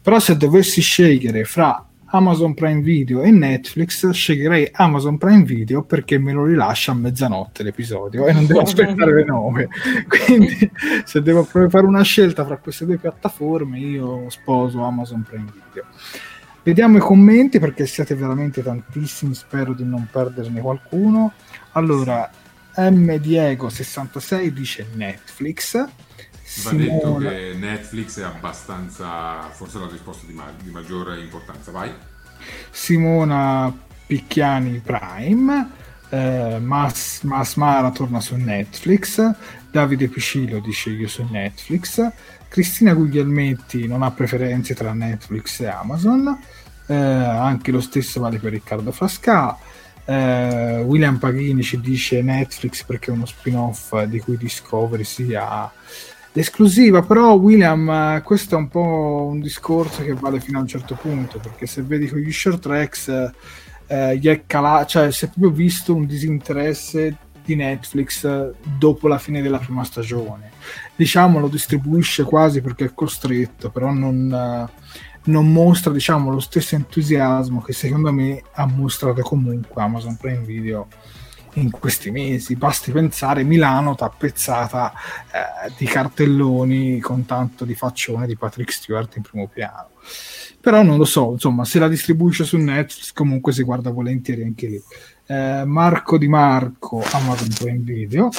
Però se dovessi scegliere fra Amazon Prime Video e Netflix, sceglierei Amazon Prime Video perché me lo rilascia a mezzanotte l'episodio e non devo aspettare le 9. Quindi se devo fare una scelta fra queste due piattaforme, io sposo Amazon Prime Video. Vediamo i commenti perché siete veramente tantissimi, spero di non perderne qualcuno. Allora, M Diego 66 dice Netflix. Va detto che Netflix è abbastanza, forse la risposta di, ma- di maggiore importanza. Vai. Simona Picchiani Prime, eh, Mas, Mas Mara torna su Netflix, Davide Picillo dice io su Netflix, Cristina Guglielmetti non ha preferenze tra Netflix e Amazon, eh, anche lo stesso vale per Riccardo Frasca. Eh, William Paghini ci dice Netflix perché è uno spin-off di cui Discovery sia l'esclusiva, però William, eh, questo è un po' un discorso che vale fino a un certo punto, perché se vedi con gli short tracks eh, gli è calato, cioè si è proprio visto un disinteresse di Netflix dopo la fine della prima stagione. Diciamo lo distribuisce quasi perché è costretto, però non, eh, non mostra diciamo, lo stesso entusiasmo che secondo me ha mostrato comunque Amazon Prime Video in questi mesi. Basti pensare Milano tappezzata eh, di cartelloni con tanto di faccione di Patrick Stewart in primo piano. Però non lo so, insomma, se la distribuisce su Netflix comunque si guarda volentieri anche lì. Eh, Marco Di Marco, Amazon Prime Video.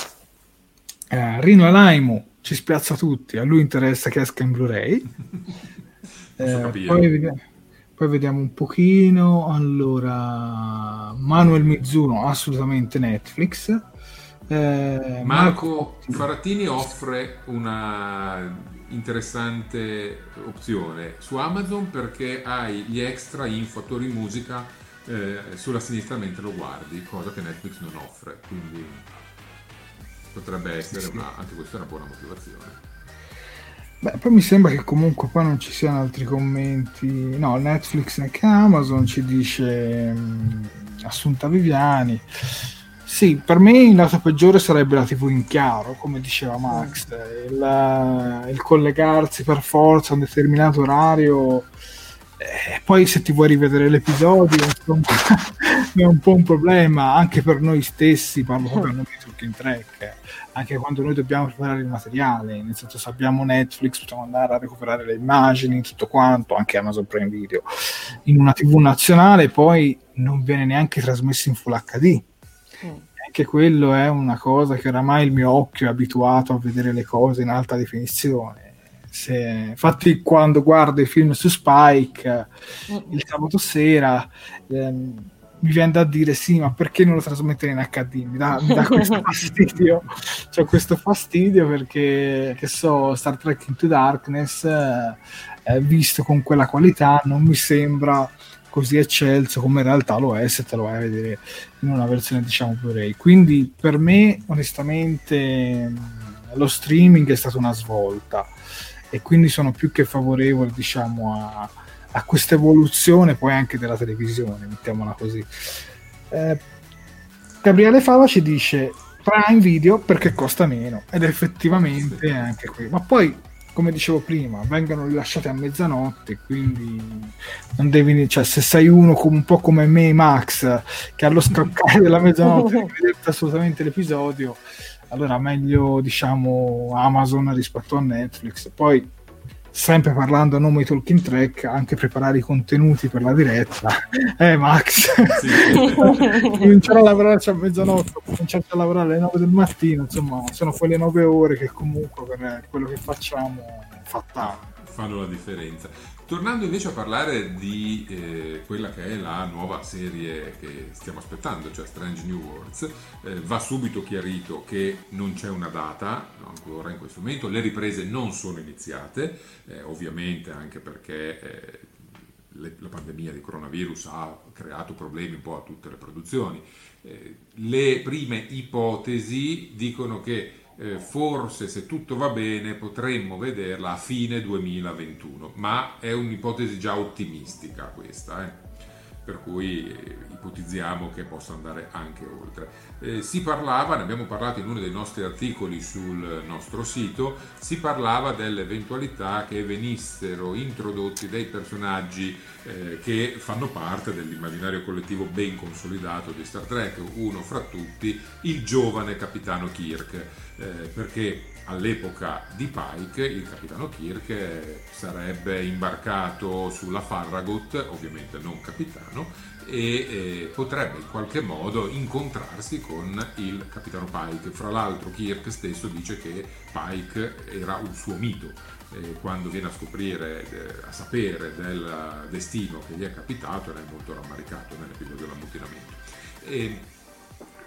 Eh, Rino Alaimo, ci spiazza tutti, a lui interessa che esca in Blu-ray. eh, poi, vediamo, poi, vediamo, un pochino, allora, Manuel Mizuno, assolutamente Netflix. Eh, Marco Farattini offre una interessante opzione su Amazon perché hai gli extra in fattori musica eh, sulla sinistra mentre lo guardi, cosa che Netflix non offre, quindi potrebbe essere una, anche questa è una buona motivazione. Beh, poi mi sembra che comunque poi non ci siano altri commenti. No, Netflix neanche Amazon ci dice mh, Assunta Viviani. Sì, per me il lato peggiore sarebbe la TV in chiaro, come diceva Max, il, il collegarsi per forza a un determinato orario. Eh, poi se ti vuoi rivedere l'episodio è un po' un problema anche per noi stessi, parlo proprio a nome di Talking Track anche quando noi dobbiamo preparare il materiale, nel senso se abbiamo Netflix possiamo andare a recuperare le immagini, tutto quanto, anche Amazon Prime Video, in una TV nazionale poi non viene neanche trasmesso in Full HD. Mm. Anche quello è una cosa che oramai il mio occhio è abituato a vedere le cose in alta definizione. Se, infatti quando guardo i film su Spike mm. il sabato sera ehm, mi viene da dire sì, ma perché non lo trasmettere in HD? Mi dà, mi dà questo fastidio. C'ho questo fastidio perché, che so, Star Trek Into Darkness, eh, visto con quella qualità, non mi sembra così eccelso come in realtà lo è se te lo vai a vedere in una versione diciamo Blu-ray. Quindi per me, onestamente, lo streaming è stata una svolta e quindi sono più che favorevole, diciamo, a a questa evoluzione poi anche della televisione, mettiamola così. Eh, Gabriele Fava ci dice Prime Video perché costa meno ed effettivamente anche qui. Ma poi, come dicevo prima, vengono rilasciate a mezzanotte, quindi non devi, cioè se sei uno come, un po' come me Max che allo scaccare della mezzanotte devi vedere assolutamente l'episodio, allora meglio diciamo Amazon rispetto a Netflix. Poi sempre parlando a nome di Talking Track, anche preparare i contenuti per la diretta. Eh, Max, sì. cominciare a lavorare a mezzanotte, cominciare a lavorare alle 9 del mattino, insomma, sono quelle 9 ore che comunque per quello che facciamo fa tanto. Fanno la differenza. Tornando invece a parlare di eh, quella che è la nuova serie che stiamo aspettando, cioè Strange New Worlds, eh, va subito chiarito che non c'è una data ancora in questo momento, le riprese non sono iniziate, eh, ovviamente anche perché eh, le, la pandemia di coronavirus ha creato problemi un po' a tutte le produzioni. Eh, le prime ipotesi dicono che eh, forse se tutto va bene potremmo vederla a fine 2021, ma è un'ipotesi già ottimistica questa, eh? Per cui ipotizziamo che possa andare anche oltre. Eh, si parlava, ne abbiamo parlato in uno dei nostri articoli sul nostro sito, si parlava dell'eventualità che venissero introdotti dei personaggi eh, che fanno parte dell'immaginario collettivo ben consolidato di Star Trek, uno fra tutti il giovane capitano Kirk eh, perché all'epoca di Pike il capitano Kirk sarebbe imbarcato sulla Farragut, ovviamente non capitano, e eh, potrebbe in qualche modo incontrarsi con il capitano Pike. Fra l'altro Kirk stesso dice che Pike era un suo mito. Quando viene a scoprire, eh, a sapere del destino che gli è capitato, era molto rammaricato nell'episodio dell'ammutinamento.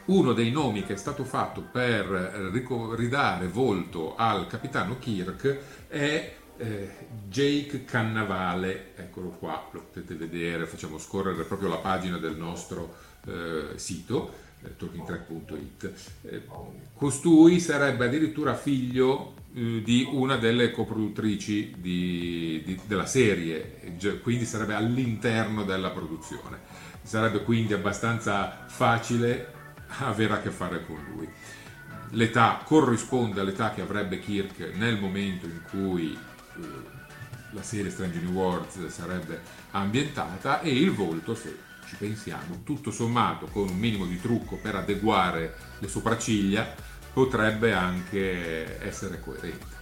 Uno dei nomi che è stato fatto per eh, ridare volto al capitano Kirk è eh, Jake Cannavale, eccolo qua, lo potete vedere, facciamo scorrere proprio la pagina del nostro eh, sito, eh, talkingtrack.it. Eh, costui sarebbe addirittura figlio eh, di una delle coproduttrici di, di, della serie, quindi sarebbe all'interno della produzione. Sarebbe quindi abbastanza facile avere a che fare con lui. L'età corrisponde all'età che avrebbe Kirk nel momento in cui eh, la serie Strange New Worlds sarebbe ambientata e il volto, se ci pensiamo, tutto sommato con un minimo di trucco per adeguare le sopracciglia, potrebbe anche essere coerente.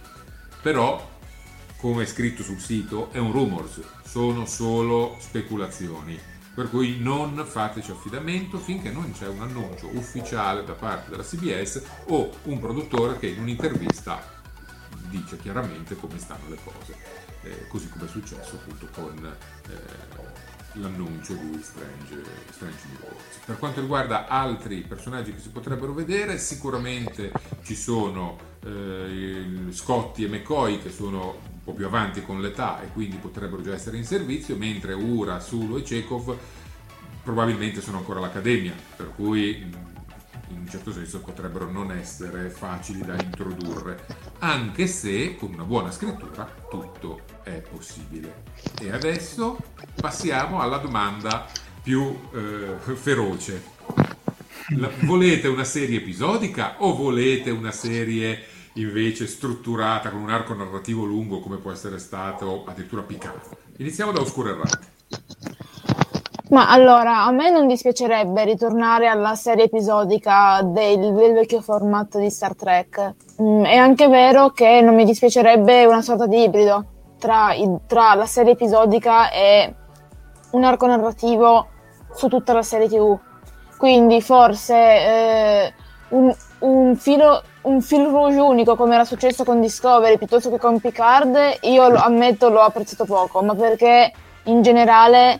Però, come è scritto sul sito, è un rumors, sono solo speculazioni per cui non fateci affidamento finché non c'è un annuncio ufficiale da parte della CBS o un produttore che in un'intervista dice chiaramente come stanno le cose, eh, così come è successo appunto con eh, l'annuncio di Strange, Strange New Worlds. Per quanto riguarda altri personaggi che si potrebbero vedere, sicuramente ci sono eh, Scotti e McCoy che sono un po' più avanti con l'età e quindi potrebbero già essere in servizio, mentre Ura, Sulu e Chekhov probabilmente sono ancora all'accademia, per cui in un certo senso potrebbero non essere facili da introdurre, anche se con una buona scrittura tutto è possibile. E adesso passiamo alla domanda più eh, feroce. La, volete una serie episodica o volete una serie invece strutturata con un arco narrativo lungo come può essere stato addirittura Picard? Iniziamo da Oscuro Errante. Ma allora, a me non dispiacerebbe ritornare alla serie episodica del, del vecchio format di Star Trek. Mm, è anche vero che non mi dispiacerebbe una sorta di ibrido tra, tra la serie episodica e un arco narrativo su tutta la serie TV. Quindi forse eh, un, un, filo, un fil rouge unico come era successo con Discovery piuttosto che con Picard, io lo, ammetto l'ho apprezzato poco, ma perché in generale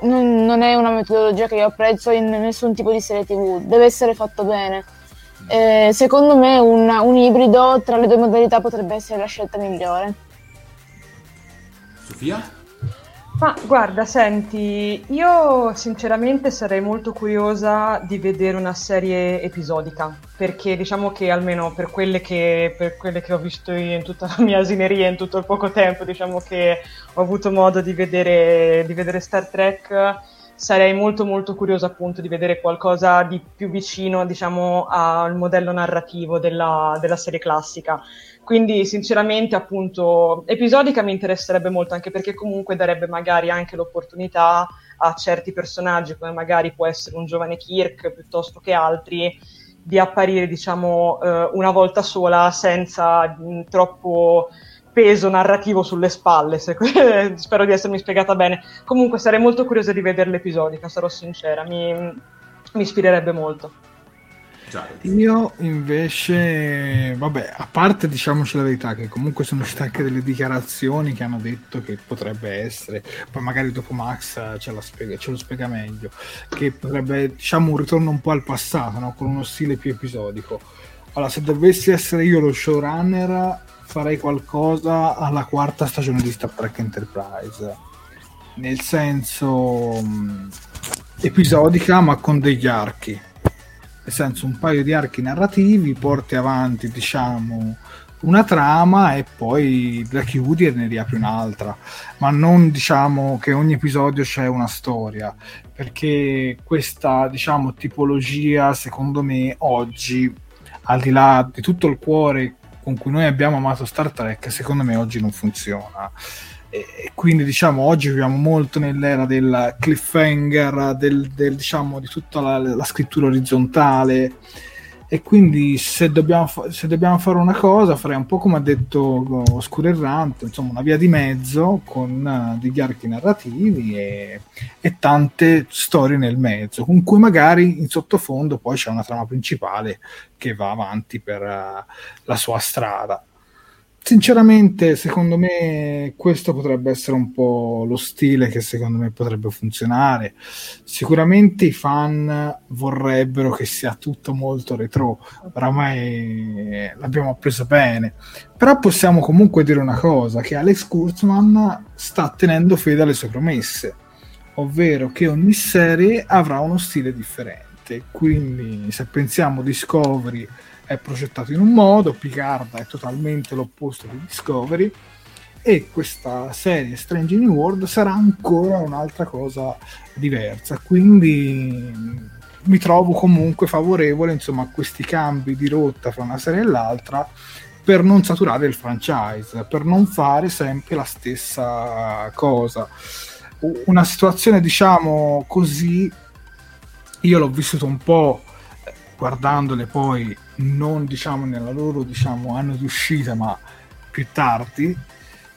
non, non, è una metodologia che io apprezzo in nessun tipo di serie tv, deve essere fatto bene. Eh, secondo me un, un, ibrido tra le due modalità potrebbe essere la scelta migliore. Sofia? Ma guarda, senti, io sinceramente sarei molto curiosa di vedere una serie episodica, perché diciamo che almeno per quelle che, per quelle che ho visto in tutta la mia asineria, in tutto il poco tempo, diciamo che ho avuto modo di vedere, di vedere Star Trek, sarei molto molto curiosa appunto di vedere qualcosa di più vicino, diciamo, al modello narrativo della, della serie classica. Quindi sinceramente appunto episodica mi interesserebbe molto anche perché comunque darebbe magari anche l'opportunità a certi personaggi come magari può essere un giovane Kirk piuttosto che altri di apparire diciamo eh, una volta sola senza mh, troppo peso narrativo sulle spalle se, spero di essermi spiegata bene comunque sarei molto curiosa di vedere l'episodica sarò sincera mi, mi ispirerebbe molto io invece, vabbè, a parte diciamoci la verità, che comunque sono uscite anche delle dichiarazioni che hanno detto che potrebbe essere, poi magari dopo Max ce, spiega, ce lo spiega meglio, che potrebbe, diciamo, un ritorno un po' al passato, no? con uno stile più episodico. Allora, se dovessi essere io lo showrunner, farei qualcosa alla quarta stagione di Star Trek Enterprise. Nel senso mh, episodica, ma con degli archi. Nel senso un paio di archi narrativi, porti avanti diciamo una trama e poi la chiudi e ne riapri un'altra, ma non diciamo che ogni episodio c'è una storia, perché questa diciamo tipologia secondo me oggi al di là di tutto il cuore con cui noi abbiamo amato Star Trek, secondo me oggi non funziona. E quindi diciamo oggi viviamo molto nell'era del cliffhanger del, del, diciamo, di tutta la, la, scrittura orizzontale e quindi se dobbiamo, se dobbiamo, fare una cosa farei un po' come ha detto Oscuro Errante insomma una via di mezzo con uh, degli archi narrativi e, e, tante storie nel mezzo con cui magari in sottofondo poi c'è una trama principale che va avanti per uh, la sua strada Sinceramente, secondo me questo potrebbe essere un po' lo stile che secondo me potrebbe funzionare. Sicuramente i fan vorrebbero che sia tutto molto retro, oramai l'abbiamo appreso bene. Però possiamo comunque dire una cosa, che Alex Kurtzman sta tenendo fede alle sue promesse, ovvero che ogni serie avrà uno stile differente. Quindi se pensiamo Discovery è progettato in un modo, Picard è totalmente l'opposto di Discovery e questa serie Strange New World sarà ancora un'altra cosa diversa. Quindi mi trovo comunque favorevole insomma, a questi cambi di rotta fra una serie e l'altra per non saturare il franchise, per non fare sempre la stessa cosa. Una situazione diciamo così, io l'ho vissuto un po' guardandole poi non diciamo nella loro diciamo, anno di uscita ma più tardi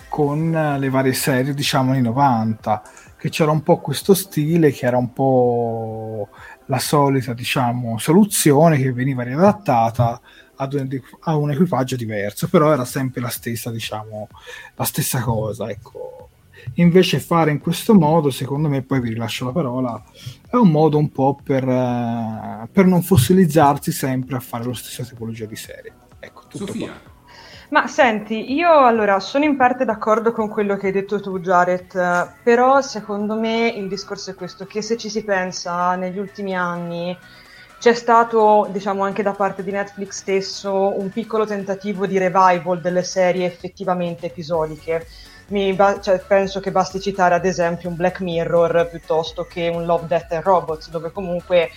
con le varie serie diciamo anni 90 che c'era un po' questo stile che era un po' la solita, diciamo, soluzione che veniva riadattata ad un, a un equipaggio diverso, però era sempre la stessa, diciamo, la stessa cosa, ecco. Invece fare in questo modo, secondo me, poi vi rilascio la parola, è un modo un po' per, uh, per non fossilizzarsi sempre a fare lo stesso tipologia di serie. Ecco, tutto Sofia. Qua. Ma senti, io allora sono in parte d'accordo con quello che hai detto tu, Jared, però secondo me il discorso è questo, che se ci si pensa negli ultimi anni c'è stato, diciamo anche da parte di Netflix stesso, un piccolo tentativo di revival delle serie effettivamente episodiche. Ba- cioè, penso che basti citare ad esempio un Black Mirror piuttosto che un Love, Death and Robots, dove comunque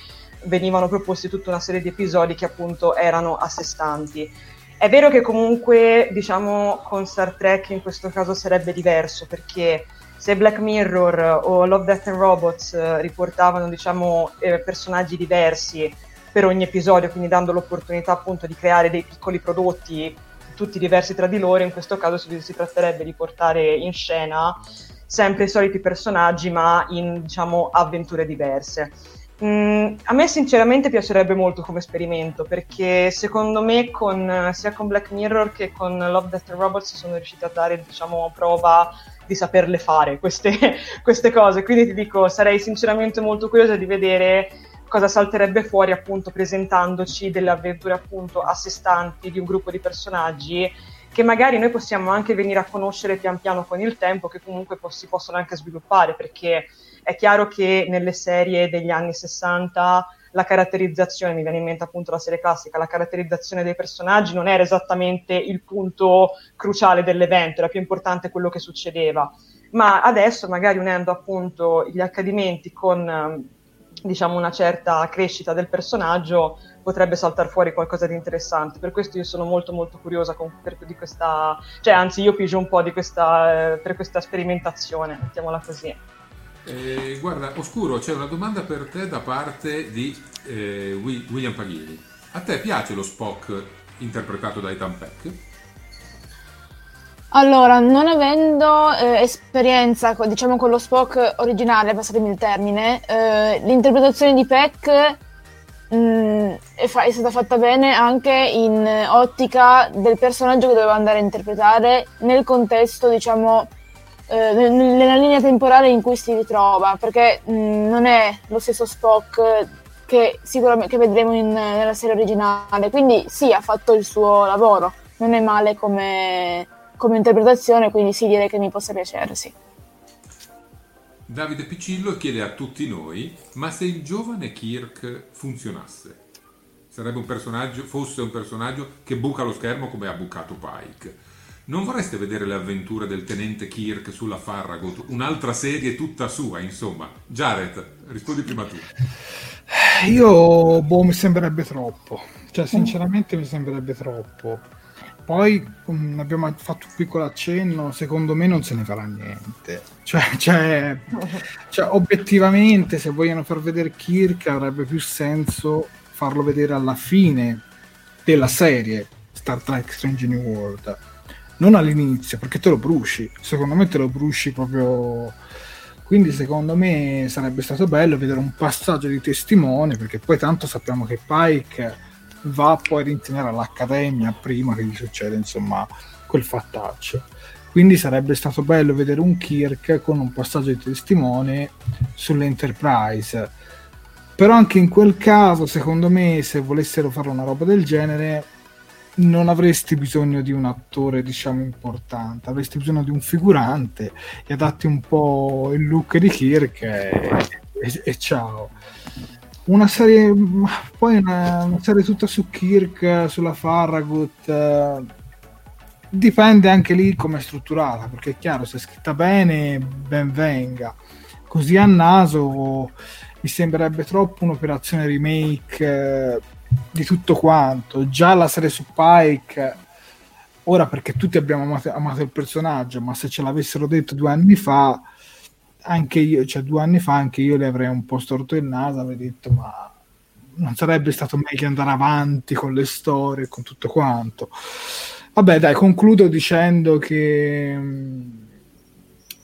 venivano proposti tutta una serie di episodi che appunto erano a sé stanti. È vero che comunque, diciamo, con Star Trek in questo caso sarebbe diverso, perché se Black Mirror o Love, Death and Robots eh, riportavano, diciamo, eh, personaggi diversi per ogni episodio, quindi dando l'opportunità appunto di creare dei piccoli prodotti tutti diversi tra di loro, in questo caso si, si tratterebbe di portare in scena sempre i soliti personaggi, ma in, diciamo, avventure diverse. Mm, a me sinceramente piacerebbe molto come esperimento perché secondo me con, sia con Black Mirror che con Love, Death and Robots sono riusciti a dare diciamo, prova di saperle fare queste, queste cose. Quindi ti dico, sarei sinceramente molto curiosa di vedere cosa salterebbe fuori appunto presentandoci delle avventure appunto a sé stanti di un gruppo di personaggi che magari noi possiamo anche venire a conoscere pian piano con il tempo, che comunque po- si possono anche sviluppare, perché è chiaro che nelle serie degli anni 60 la caratterizzazione, mi viene in mente appunto la serie classica, la caratterizzazione dei personaggi non era esattamente il punto cruciale dell'evento, era più importante quello che succedeva. Ma adesso, magari unendo appunto gli accadimenti con diciamo una certa crescita del personaggio, potrebbe saltare fuori qualcosa di interessante. Per questo io sono molto molto curiosa con, per, di questa, cioè anzi io pigio un po' di questa, eh, per questa sperimentazione, mettiamola così. Eh, guarda, Oscuro, c'è una domanda per te da parte di eh, William Paghini. A te piace lo Spock interpretato da Ethan Peck? Allora, non avendo eh, esperienza diciamo con lo Spock originale, passatemi il termine, eh, l'interpretazione di Peck mh, mm, è, fa- è, stata fatta bene anche in ottica del personaggio che doveva andare a interpretare nel contesto, diciamo, eh, nella linea temporale in cui si ritrova, perché mh, mm, non è lo stesso Spock che sicuramente che vedremo in, nella serie originale, quindi sì, ha fatto il suo lavoro, non è male come, come interpretazione, quindi sì, direi che mi possa piacere, sì. Davide Piccillo chiede a tutti noi, ma se il giovane Kirk funzionasse, sarebbe un personaggio, fosse un personaggio che buca lo schermo come ha bucato Pike, non vorreste vedere le avventure del tenente Kirk sulla Farragut? Un'altra serie tutta sua, insomma. Jared, rispondi prima tu. Io, boh, mi sembrerebbe troppo. Cioè, sinceramente mi sembrerebbe troppo. Poi um, abbiamo fatto un piccolo accenno, secondo me non se ne farà niente. Cioè, cioè, cioè, obiettivamente, se vogliono far vedere Kirk, avrebbe più senso farlo vedere alla fine della serie Star Trek Strange New World. Non all'inizio perché te lo bruci. Secondo me te lo bruci proprio. Quindi secondo me sarebbe stato bello vedere un passaggio di testimone perché poi tanto sappiamo che Pike va poi ad insegnare all'accademia prima che gli succede insomma quel fattaccio. Quindi sarebbe stato bello vedere un Kirk con un passaggio di testimone sull'Enterprise. Però anche in quel caso secondo me se volessero fare una roba del genere non avresti bisogno di un attore, diciamo, importante, avresti bisogno di un figurante e adatti un po' il look di Kirk e, e, e ciao. Una serie, poi una, una, serie tutta su Kirk, sulla Farragut, eh, dipende anche lì come è strutturata, perché è chiaro, se è scritta bene, ben venga. Così a naso mi sembrerebbe troppo un'operazione remake. Eh, di tutto quanto. Già la serie su Pike, ora perché tutti abbiamo amato, amato, il personaggio, ma se ce l'avessero detto due anni fa, anche io, cioè due anni fa, anche io le avrei un po' storto il naso, avrei detto ma non sarebbe stato meglio andare avanti con le storie, con tutto quanto. Vabbè, dai, concludo dicendo che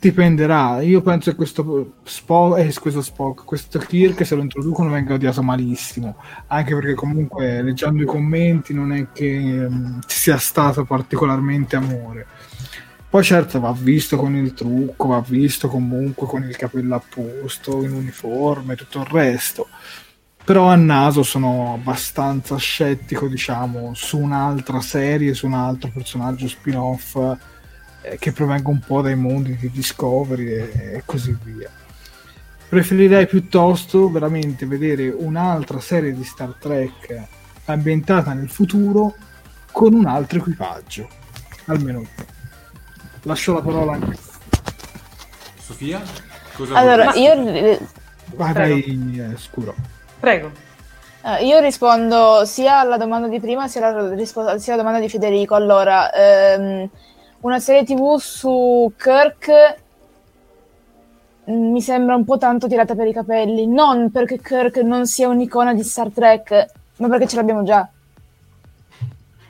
Dipenderà, io penso che questo Spock, eh, questo, Spock, questo Kirk se lo introducono venga odiato malissimo, anche perché comunque leggendo i commenti non è che um, ci sia stato particolarmente amore. Poi certo va visto con il trucco, va visto comunque con il capello a posto, in uniforme, tutto il resto. Però a naso sono abbastanza scettico, diciamo, su un'altra serie, su un altro personaggio spin-off eh, che provenga un po' dai mondi di Discovery e, e così via. Preferirei piuttosto veramente vedere un'altra serie di Star Trek ambientata nel futuro con un altro equipaggio, almeno io. Lascio la parola anche Sofia? Cosa Allora, vuoi? io, Vai, vai, eh, scuro. Prego. eh, io rispondo sia alla domanda di prima sia alla, rispo- sia alla domanda di Federico. Allora, ehm, una serie TV su Kirk mi sembra un po' tanto tirata per i capelli. Non perché Kirk non sia un'icona di Star Trek, ma perché ce l'abbiamo già.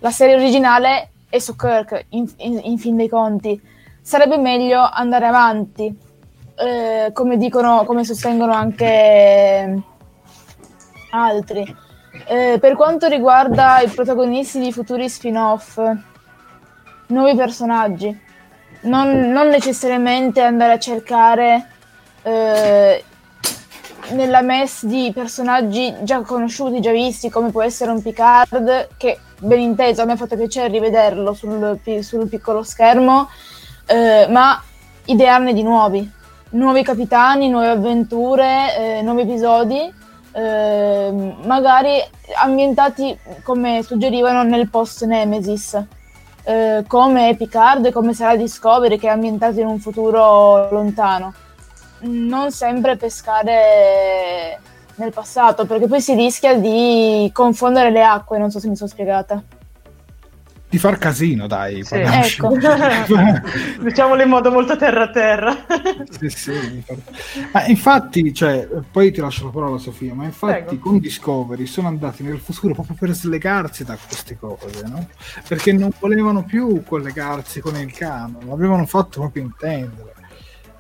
La serie originale è su Kirk, in, in- in fin dei conti. Sarebbe meglio andare avanti, eh, come dicono, come sostengono anche altri. Eh, per quanto riguarda i protagonisti di futuri spin-off, nuovi personaggi, non, non necessariamente andare a cercare eh, nella mess di personaggi già conosciuti, già visti, come può essere un Picard, che ben inteso a me ha fatto piacere rivederlo sul, sul piccolo schermo, eh, ma idearne di nuovi, nuovi capitani, nuove avventure, eh, nuovi episodi eh, magari ambientati come suggerivano nel post Nemesis, eh, come Picard, come sarà Discovery, che è ambientato in un futuro lontano. Non sempre pescare nel passato, perché poi si rischia di confondere le acque, non so se mi sono spiegata. Di far casino, dai. Sì. Ecco. Diciamolo in modo molto terra-terra. Sì, sì, ma infatti, cioè, poi ti lascio la parola Sofia, ma infatti Prego. con Discovery sono andati nel futuro proprio per slegarsi da queste cose, no? Perché non volevano più collegarsi con il canon, l'avevano fatto proprio intendere.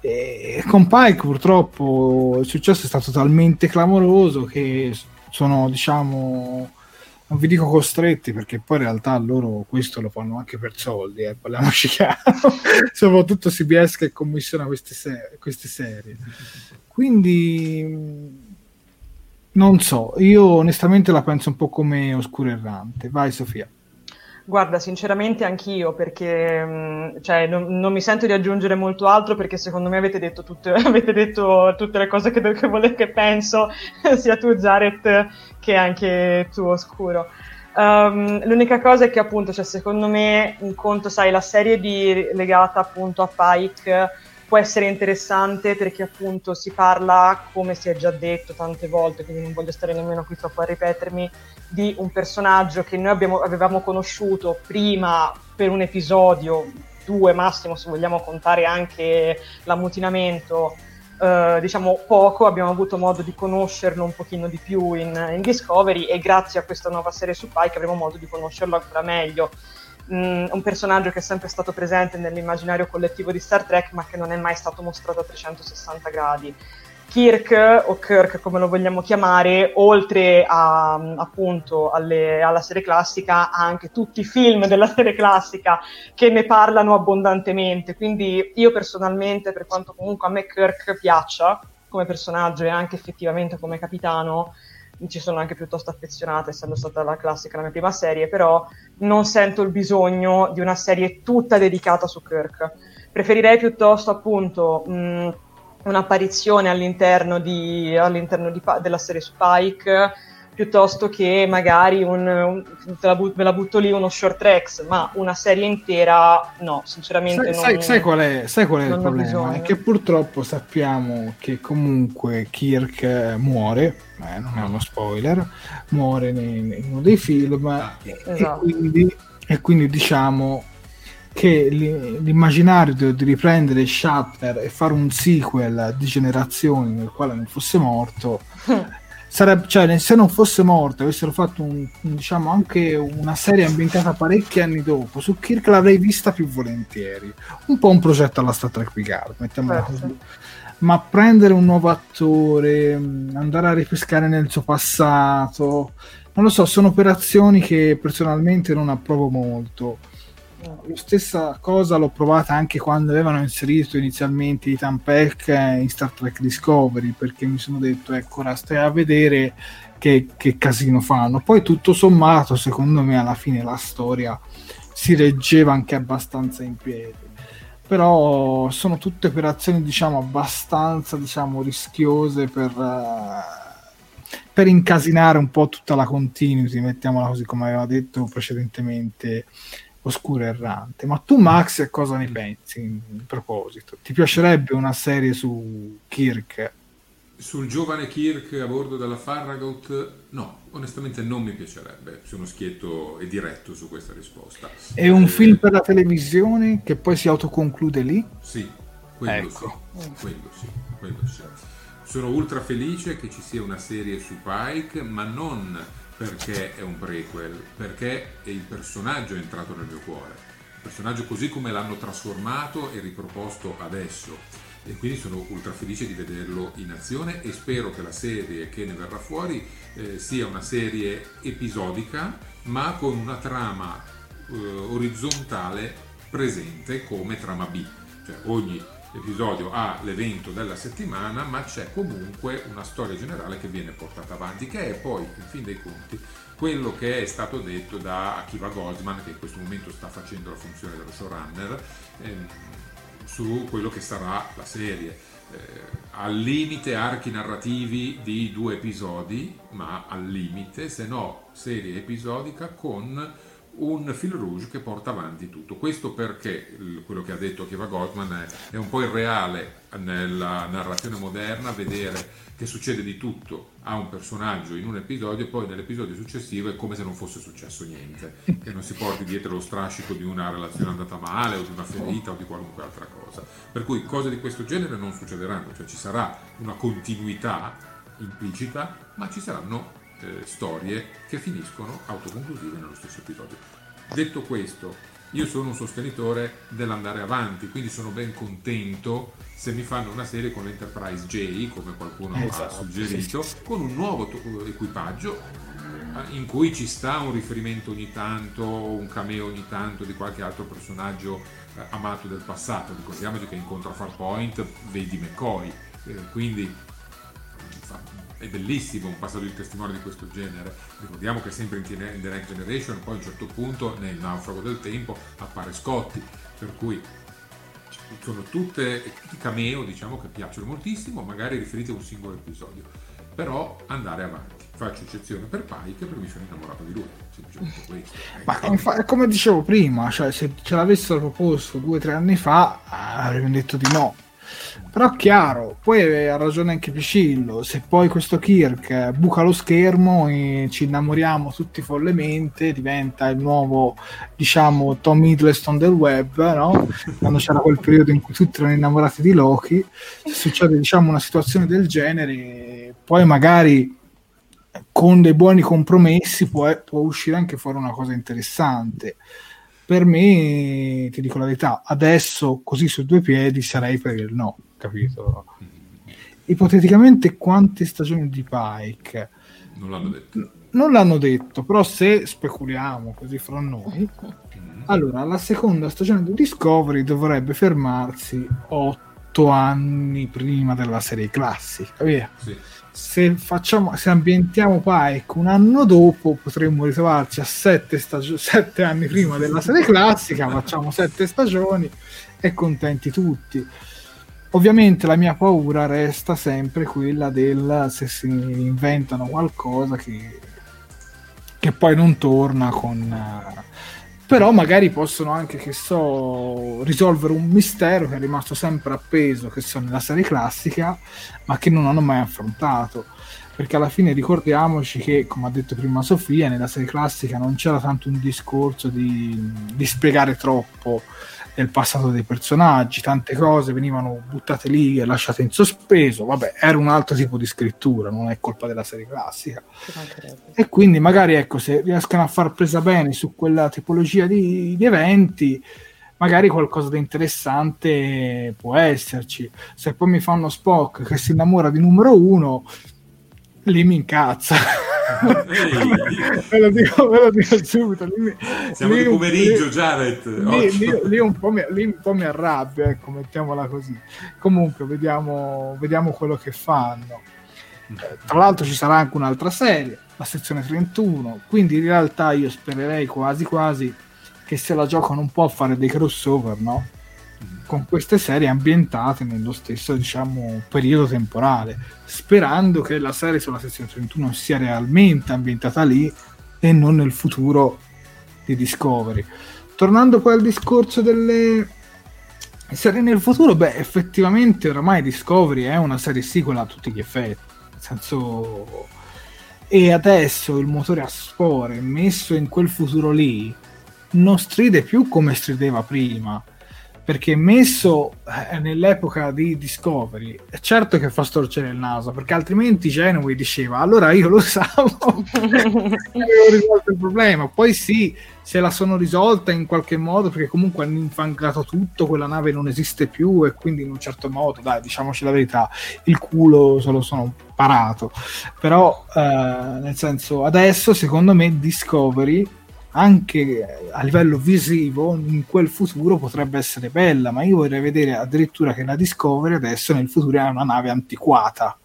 E con Pike purtroppo il successo è stato talmente clamoroso che sono, diciamo, non vi dico costretti perché poi in realtà loro questo lo fanno anche per soldi, eh, parliamoci chiaro. Soprattutto CBS che commissiona queste, se- queste serie. Quindi non so, io onestamente la penso un po' come Oscuro Errante. Vai Sofia. Guarda, sinceramente anch'io, perché mh, cioè, non, non mi sento di aggiungere molto altro perché secondo me avete detto tutte, avete detto tutte le cose che, che, vole- che penso, sia tu Jared che anche tu Oscuro. Um, l'unica cosa è che appunto, cioè, secondo me, in conto, sai, la serie di, legata appunto a Pike può essere interessante perché appunto si parla, come si è già detto tante volte, quindi non voglio stare nemmeno qui troppo a ripetermi, di un personaggio che noi abbiamo, avevamo conosciuto prima per un episodio, due massimo se vogliamo contare anche l'ammutinamento, eh, diciamo poco, abbiamo avuto modo di conoscerlo un pochino di più in, in Discovery e grazie a questa nuova serie su Pike avremo modo di conoscerlo ancora meglio. Mm, un personaggio che è sempre stato presente nell'immaginario collettivo di Star Trek ma che non è mai stato mostrato a 360 gradi. Kirk o Kirk come lo vogliamo chiamare, oltre a, appunto alle, alla serie classica, ha anche tutti i film della serie classica che ne parlano abbondantemente. Quindi io personalmente, per quanto comunque a me Kirk piaccia come personaggio e anche effettivamente come capitano, ci sono anche piuttosto affezionata, essendo stata la classica la mia prima serie, però non sento il bisogno di una serie tutta dedicata su Kirk. Preferirei piuttosto appunto mh, un'apparizione all'interno, di, all'interno di, della serie su Pike piuttosto che magari un, un la but, ve la butto lì uno short tracks, ma una serie intera no, sinceramente sai, non, sai, sai qual è, sai qual è il problema? bisogno. È che purtroppo sappiamo che comunque Kirk eh, muore, eh, non è uno spoiler, muore nei- in uno dei film e, e Esatto. quindi, e quindi diciamo che l'i- l'immaginario di, di riprendere Shatner e fare un sequel di generazioni nel quale non fosse morto sarebbe, cioè, se non fosse morto, avessero fatto un, diciamo anche una serie ambientata parecchi anni dopo, su Kirk l'avrei vista più volentieri. Un po' un progetto alla Star Trek Picard, mettiamola Certo. così. Ma prendere un nuovo attore, mh, andare a ripescare nel suo passato, non lo so, sono operazioni che personalmente non approvo molto. La stessa cosa l'ho provata anche quando avevano inserito inizialmente Ethan Peck in Star Trek Discovery, perché mi sono detto, ecco, ora stai a vedere che, che casino fanno. Poi tutto sommato, secondo me, alla fine la storia si reggeva anche abbastanza in piedi. Però sono tutte operazioni, diciamo, abbastanza, diciamo, rischiose per... eh, per incasinare un po' tutta la continuity, mettiamola così come aveva detto precedentemente Oscuro e Errante. Ma tu, Max, cosa ne pensi in in proposito? Ti piacerebbe una serie su Kirk? Sul giovane Kirk a bordo della Farragut, no, onestamente non mi piacerebbe. Sono schietto e diretto su questa risposta. È un Eh, film per la televisione che poi si autoconclude lì? Sì, quello Ecco. sì, quello sì, quello sì. Sono ultra felice che ci sia una serie su Pike, ma non perché è un prequel, perché il personaggio è entrato nel mio cuore. Il personaggio così come l'hanno trasformato e riproposto adesso. E quindi sono ultra felice di vederlo in azione e spero che la serie che ne verrà fuori eh, sia una serie episodica, ma con una trama eh, orizzontale presente come trama B. Cioè ogni episodio ha l'evento della settimana, ma c'è comunque una storia generale che viene portata avanti, che è poi, in fin dei conti, quello che è stato detto da Akiva Goldsman, che in questo momento sta facendo la funzione dello showrunner, ehm, su quello che sarà la serie. Eh, al limite archi narrativi di due episodi, ma al limite, se no serie episodica con un fil rouge che porta avanti tutto. Questo perché quello che ha detto Kiva Goldman è, è un po' irreale nella narrazione moderna vedere che succede di tutto a un personaggio in un episodio e poi nell'episodio successivo è come se non fosse successo niente, che non si porti dietro lo strascico di una relazione andata male o di una ferita o di qualunque altra cosa. Per cui cose di questo genere non succederanno, cioè ci sarà una continuità implicita, ma ci saranno eh, storie che finiscono autoconclusive nello stesso episodio. Detto questo, io sono un sostenitore dell'andare avanti, quindi sono ben contento se mi fanno una serie con l'Enterprise J, come qualcuno ha Esatto, suggerito, con un nuovo to- equipaggio eh, in cui ci sta un riferimento ogni tanto, un cameo ogni tanto di qualche altro personaggio eh, amato del passato. Ricordiamoci che in Contra Farpoint vedi McCoy, eh, quindi è bellissimo un passaggio di testimone di questo genere. Ricordiamo che sempre in The Next Generation, poi a un certo punto nel naufrago del tempo appare Scotty, per cui sono tutte tutti cameo diciamo che piacciono moltissimo, magari riferiti a un singolo episodio, però andare avanti. Faccio eccezione per Pike perché mi sono innamorato di lui, semplicemente questo. Ma infa- come dicevo prima, cioè, se ce l'avessero proposto due o tre anni fa, ah, avremmo detto di no. Però chiaro, poi ha ragione anche Picillo, se poi questo Kirk buca lo schermo e ci innamoriamo tutti follemente, diventa il nuovo, diciamo, Tom Hiddleston del web, no? Quando c'era quel periodo in cui tutti erano innamorati di Loki, se succede, diciamo, una situazione del genere, poi magari con dei buoni compromessi può, può uscire anche fuori una cosa interessante. Per me, ti dico la verità, adesso così su due piedi sarei per il no, capito? Ipoteticamente quante stagioni di Pike? Non l'hanno detto. Non l'hanno detto, però se speculiamo così fra noi, allora la seconda stagione di Discovery dovrebbe fermarsi otto anni prima della serie classica, via Sì. Se facciamo se ambientiamo Pike un anno dopo potremmo ritrovarci a sette, stagio- sette anni prima della serie classica facciamo sette stagioni e contenti tutti. Ovviamente la mia paura resta sempre quella del se si inventano qualcosa che, che poi non torna con eh, però magari possono anche che so risolvere un mistero che è rimasto sempre appeso che sono nella serie classica ma che non hanno mai affrontato. Perché alla fine ricordiamoci che come ha detto prima Sofia nella serie classica non c'era tanto un discorso di, di spiegare troppo del passato dei personaggi, tante cose venivano buttate lì e lasciate in sospeso, vabbè, era un altro tipo di scrittura, non è colpa della serie classica. E quindi magari ecco, se riescono a far presa bene su quella tipologia di, di eventi, magari qualcosa di interessante può esserci. Se poi mi fanno Spock che si innamora di numero uno, lì mi incazza. Ve, lo dico, ve lo dico subito. Lì, Siamo lì, di pomeriggio, lì, Jared. Lì, lì, lì, un po' mi, lì un po' mi arrabbia, ecco, mettiamola così. Comunque, vediamo, vediamo quello che fanno. Eh, tra l'altro ci sarà anche un'altra serie, la sezione 31, quindi in realtà io spererei quasi quasi che se la giocano un po' a fare dei crossover, no? Con queste serie ambientate nello stesso diciamo, periodo temporale, sperando che la serie sulla sezione 31 sia realmente ambientata lì e non nel futuro di Discovery. Tornando poi al discorso delle serie nel futuro, beh, effettivamente oramai Discovery è una serie sequel a tutti gli effetti, nel senso... E adesso il motore a spore messo in quel futuro lì non stride più come strideva prima perché messo eh, nell'epoca di Discovery è certo che fa storcere il naso perché altrimenti Genoway diceva allora io lo usavo. Avevo risolto il problema. Poi sì se la sono risolta in qualche modo perché comunque hanno infangato tutto quella nave non esiste più e quindi in un certo modo dai diciamoci la verità il culo se lo sono parato. Però eh, nel senso adesso secondo me Discovery anche a livello visivo in quel futuro potrebbe essere bella, ma io vorrei vedere addirittura che la Discovery adesso nel futuro è una nave antiquata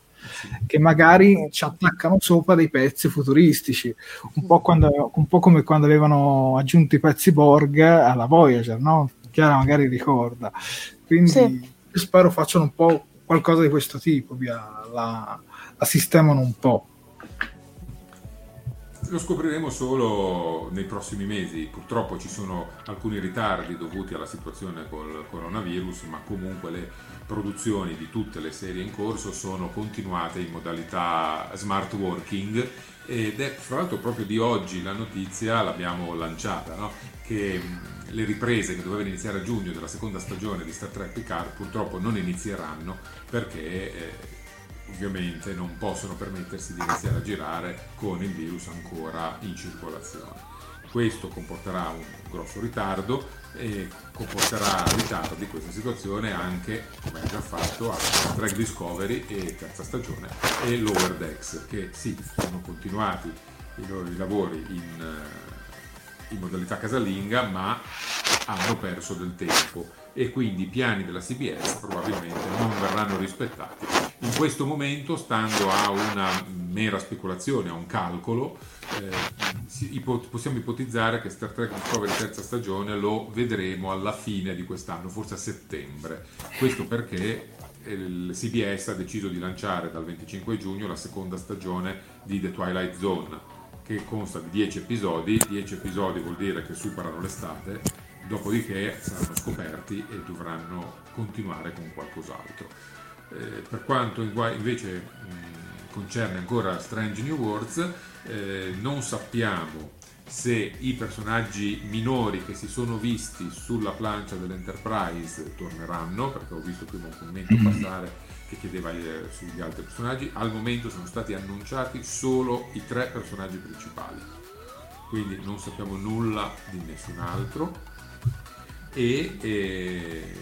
che magari ci attaccano sopra dei pezzi futuristici, un po', quando, un po', come quando avevano aggiunto i pezzi Borg alla Voyager, no? Chiara magari ricorda. Quindi sì. spero facciano un po' qualcosa di questo tipo, via, la, la sistemano un po'. Lo scopriremo solo nei prossimi mesi, purtroppo ci sono alcuni ritardi dovuti alla situazione col coronavirus, ma comunque le produzioni di tutte le serie in corso sono continuate in modalità smart working ed è fra l'altro proprio di oggi la notizia, l'abbiamo lanciata, no? che le riprese che dovevano iniziare a giugno della seconda stagione di Star Trek Picard purtroppo non inizieranno perché... Eh, ovviamente non possono permettersi di iniziare a girare con il virus ancora in circolazione. Questo comporterà un grosso ritardo e comporterà ritardi questa situazione anche, come ha già fatto, a Trek Discovery e terza stagione e Lower Decks, che sì, sono continuati i loro lavori in, eh, in modalità casalinga, ma hanno perso del tempo e quindi i piani della CBS probabilmente non verranno rispettati. In questo momento, stando a una mera speculazione, a un calcolo, eh, possiamo ipotizzare che Star Trek Discovery terza stagione lo vedremo alla fine di quest'anno, forse a settembre. Questo perché il CBS ha deciso di lanciare dal 25 giugno la seconda stagione di The Twilight Zone che consta di 10 episodi, 10 episodi vuol dire che superano l'estate dopodiché saranno scoperti e dovranno continuare con qualcos'altro. Eh, per quanto invece mh, concerne ancora Strange New Worlds, eh, non sappiamo se i personaggi minori che si sono visti sulla plancia dell'Enterprise torneranno, perché ho visto prima un commento mm-hmm. passare che chiedeva eh, sugli altri personaggi, al momento sono stati annunciati solo i tre personaggi principali, quindi non sappiamo nulla di nessun altro e, e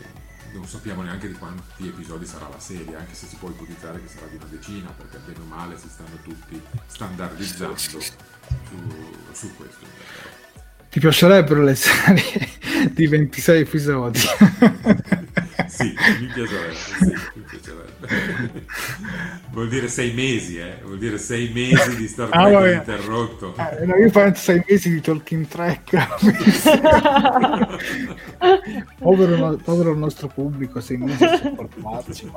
non sappiamo neanche di quanti episodi sarà la serie, anche se si può ipotizzare che sarà di una decina, perché bene o male si stanno tutti standardizzando su, su questo. Ti piacerebbero le serie di 26 episodi? sì, mi piacerebbe, sì, mi piacerebbe. Vuol dire sei mesi, eh? Vuol dire sei mesi di Star Trek ah, interrotto. Eh, no, io penso sei mesi di Talking Track. povero, povero, il nostro pubblico, sei mesi di sopportarci.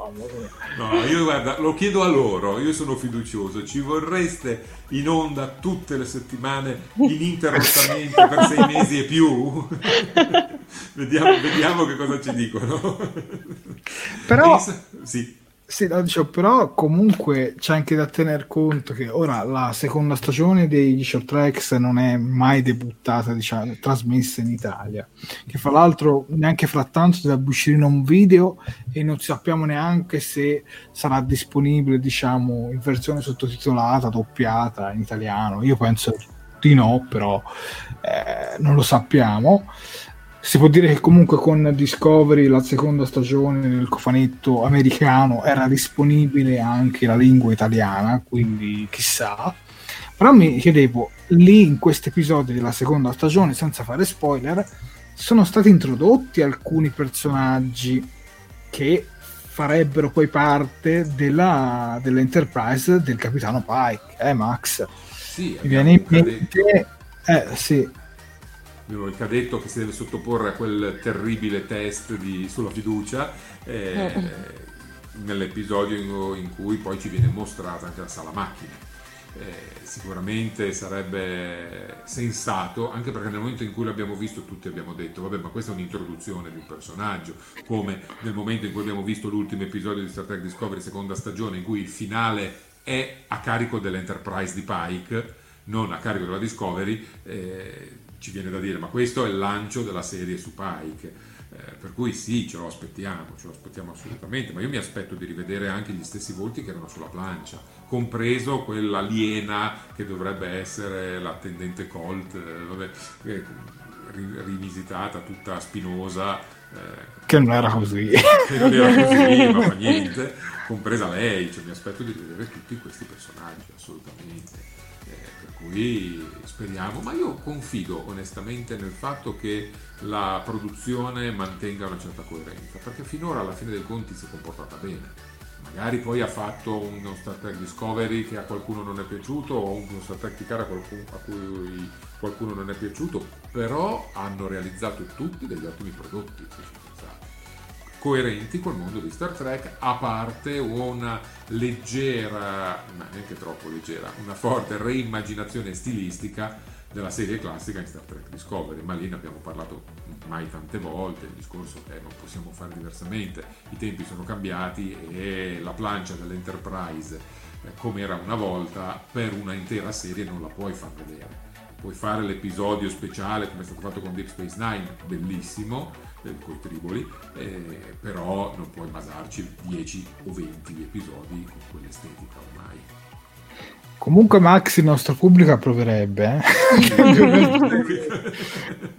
No, io guarda, lo chiedo a loro, io sono fiducioso. Ci vorreste in onda tutte le settimane ininterrottamente per sei mesi e più? vediamo, vediamo che cosa ci dicono. Però... Sì Sì, no, però comunque c'è anche da tener conto che ora la seconda stagione dei Short Tracks non è mai debuttata, diciamo, trasmessa in Italia. Che fra l'altro neanche frattanto dovrebbe uscire in un video e non sappiamo neanche se sarà disponibile, diciamo, in versione sottotitolata, doppiata in italiano. Io penso di no, però eh, non lo sappiamo si può dire che comunque con Discovery la seconda stagione del cofanetto americano era disponibile anche la lingua italiana, quindi chissà. Però mi chiedevo, lì in questi episodi della seconda stagione, senza fare spoiler, sono stati introdotti alcuni personaggi che farebbero poi parte della, dell'Enterprise del capitano Pike, eh Max? Sì, mi viene in mente... Eh sì, il cadetto che si deve sottoporre a quel terribile test di, sulla fiducia eh, eh. nell'episodio in, cui poi ci viene mostrata anche la sala macchine. Eh, sicuramente sarebbe sensato, anche perché nel momento in cui l'abbiamo visto tutti abbiamo detto, vabbè ma questa è un'introduzione di un personaggio, come nel momento in cui abbiamo visto l'ultimo episodio di Star Trek Discovery seconda stagione in cui il finale è a carico dell'Enterprise di Pike, non a carico della Discovery. Eh, ci viene da dire, ma questo è il lancio della serie su Pike. Eh, per cui sì, ce lo aspettiamo, ce lo aspettiamo assolutamente, ma io mi aspetto di rivedere anche gli stessi volti che erano sulla plancia, compreso quell'aliena che dovrebbe essere l'attendente Colt, eh, vabbè, eh, rivisitata tutta spinosa. Che non era così. Che non era così, ma fa niente, compresa lei, cioè, mi aspetto di rivedere tutti questi personaggi, assolutamente cui speriamo, ma io confido onestamente nel fatto che la produzione mantenga una certa coerenza, perché finora alla fine dei conti si è comportata bene. Magari poi ha fatto uno Star Trek Discovery che a qualcuno non è piaciuto o uno Star Trek Picard a, a cui qualcuno non è piaciuto, però hanno realizzato tutti degli ottimi prodotti coerenti col mondo di Star Trek, a parte una leggera, ma neanche troppo leggera, una forte reimmaginazione stilistica della serie classica in Star Trek Discovery, ma lì ne abbiamo parlato mai tante volte, il discorso è non possiamo fare diversamente, i tempi sono cambiati e la plancia dell'Enterprise eh, come era una volta per una intera serie non la puoi far vedere. Puoi fare l'episodio speciale come è stato fatto con Deep Space Nine, bellissimo, con i triboli, eh, però non puoi basarci 10 o 20 episodi con quell'estetica. Comunque Max il nostro pubblico approverebbe. Eh?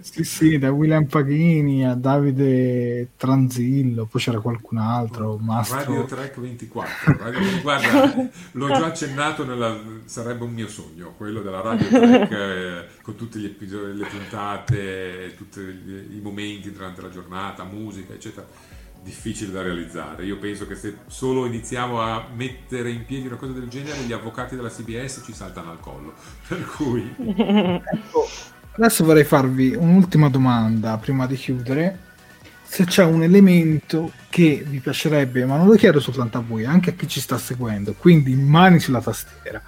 sì, sì, da William Paghini a Davide Tranzillo, poi c'era qualcun altro. Mastro... Radio Trek 24. Radio... Guarda, l'ho già accennato, nella... sarebbe un mio sogno, quello della Radio Trek eh, con tutti gli episodi, le puntate, tutti i momenti durante la giornata, musica, eccetera difficile da realizzare. Io penso che se solo iniziamo a mettere in piedi una cosa del genere, gli avvocati della CBS ci saltano al collo. Per cui... ecco, adesso vorrei farvi un'ultima domanda prima di chiudere. Se c'è un elemento che vi piacerebbe, ma non lo chiedo soltanto a voi, anche a chi ci sta seguendo, quindi mani sulla tastiera.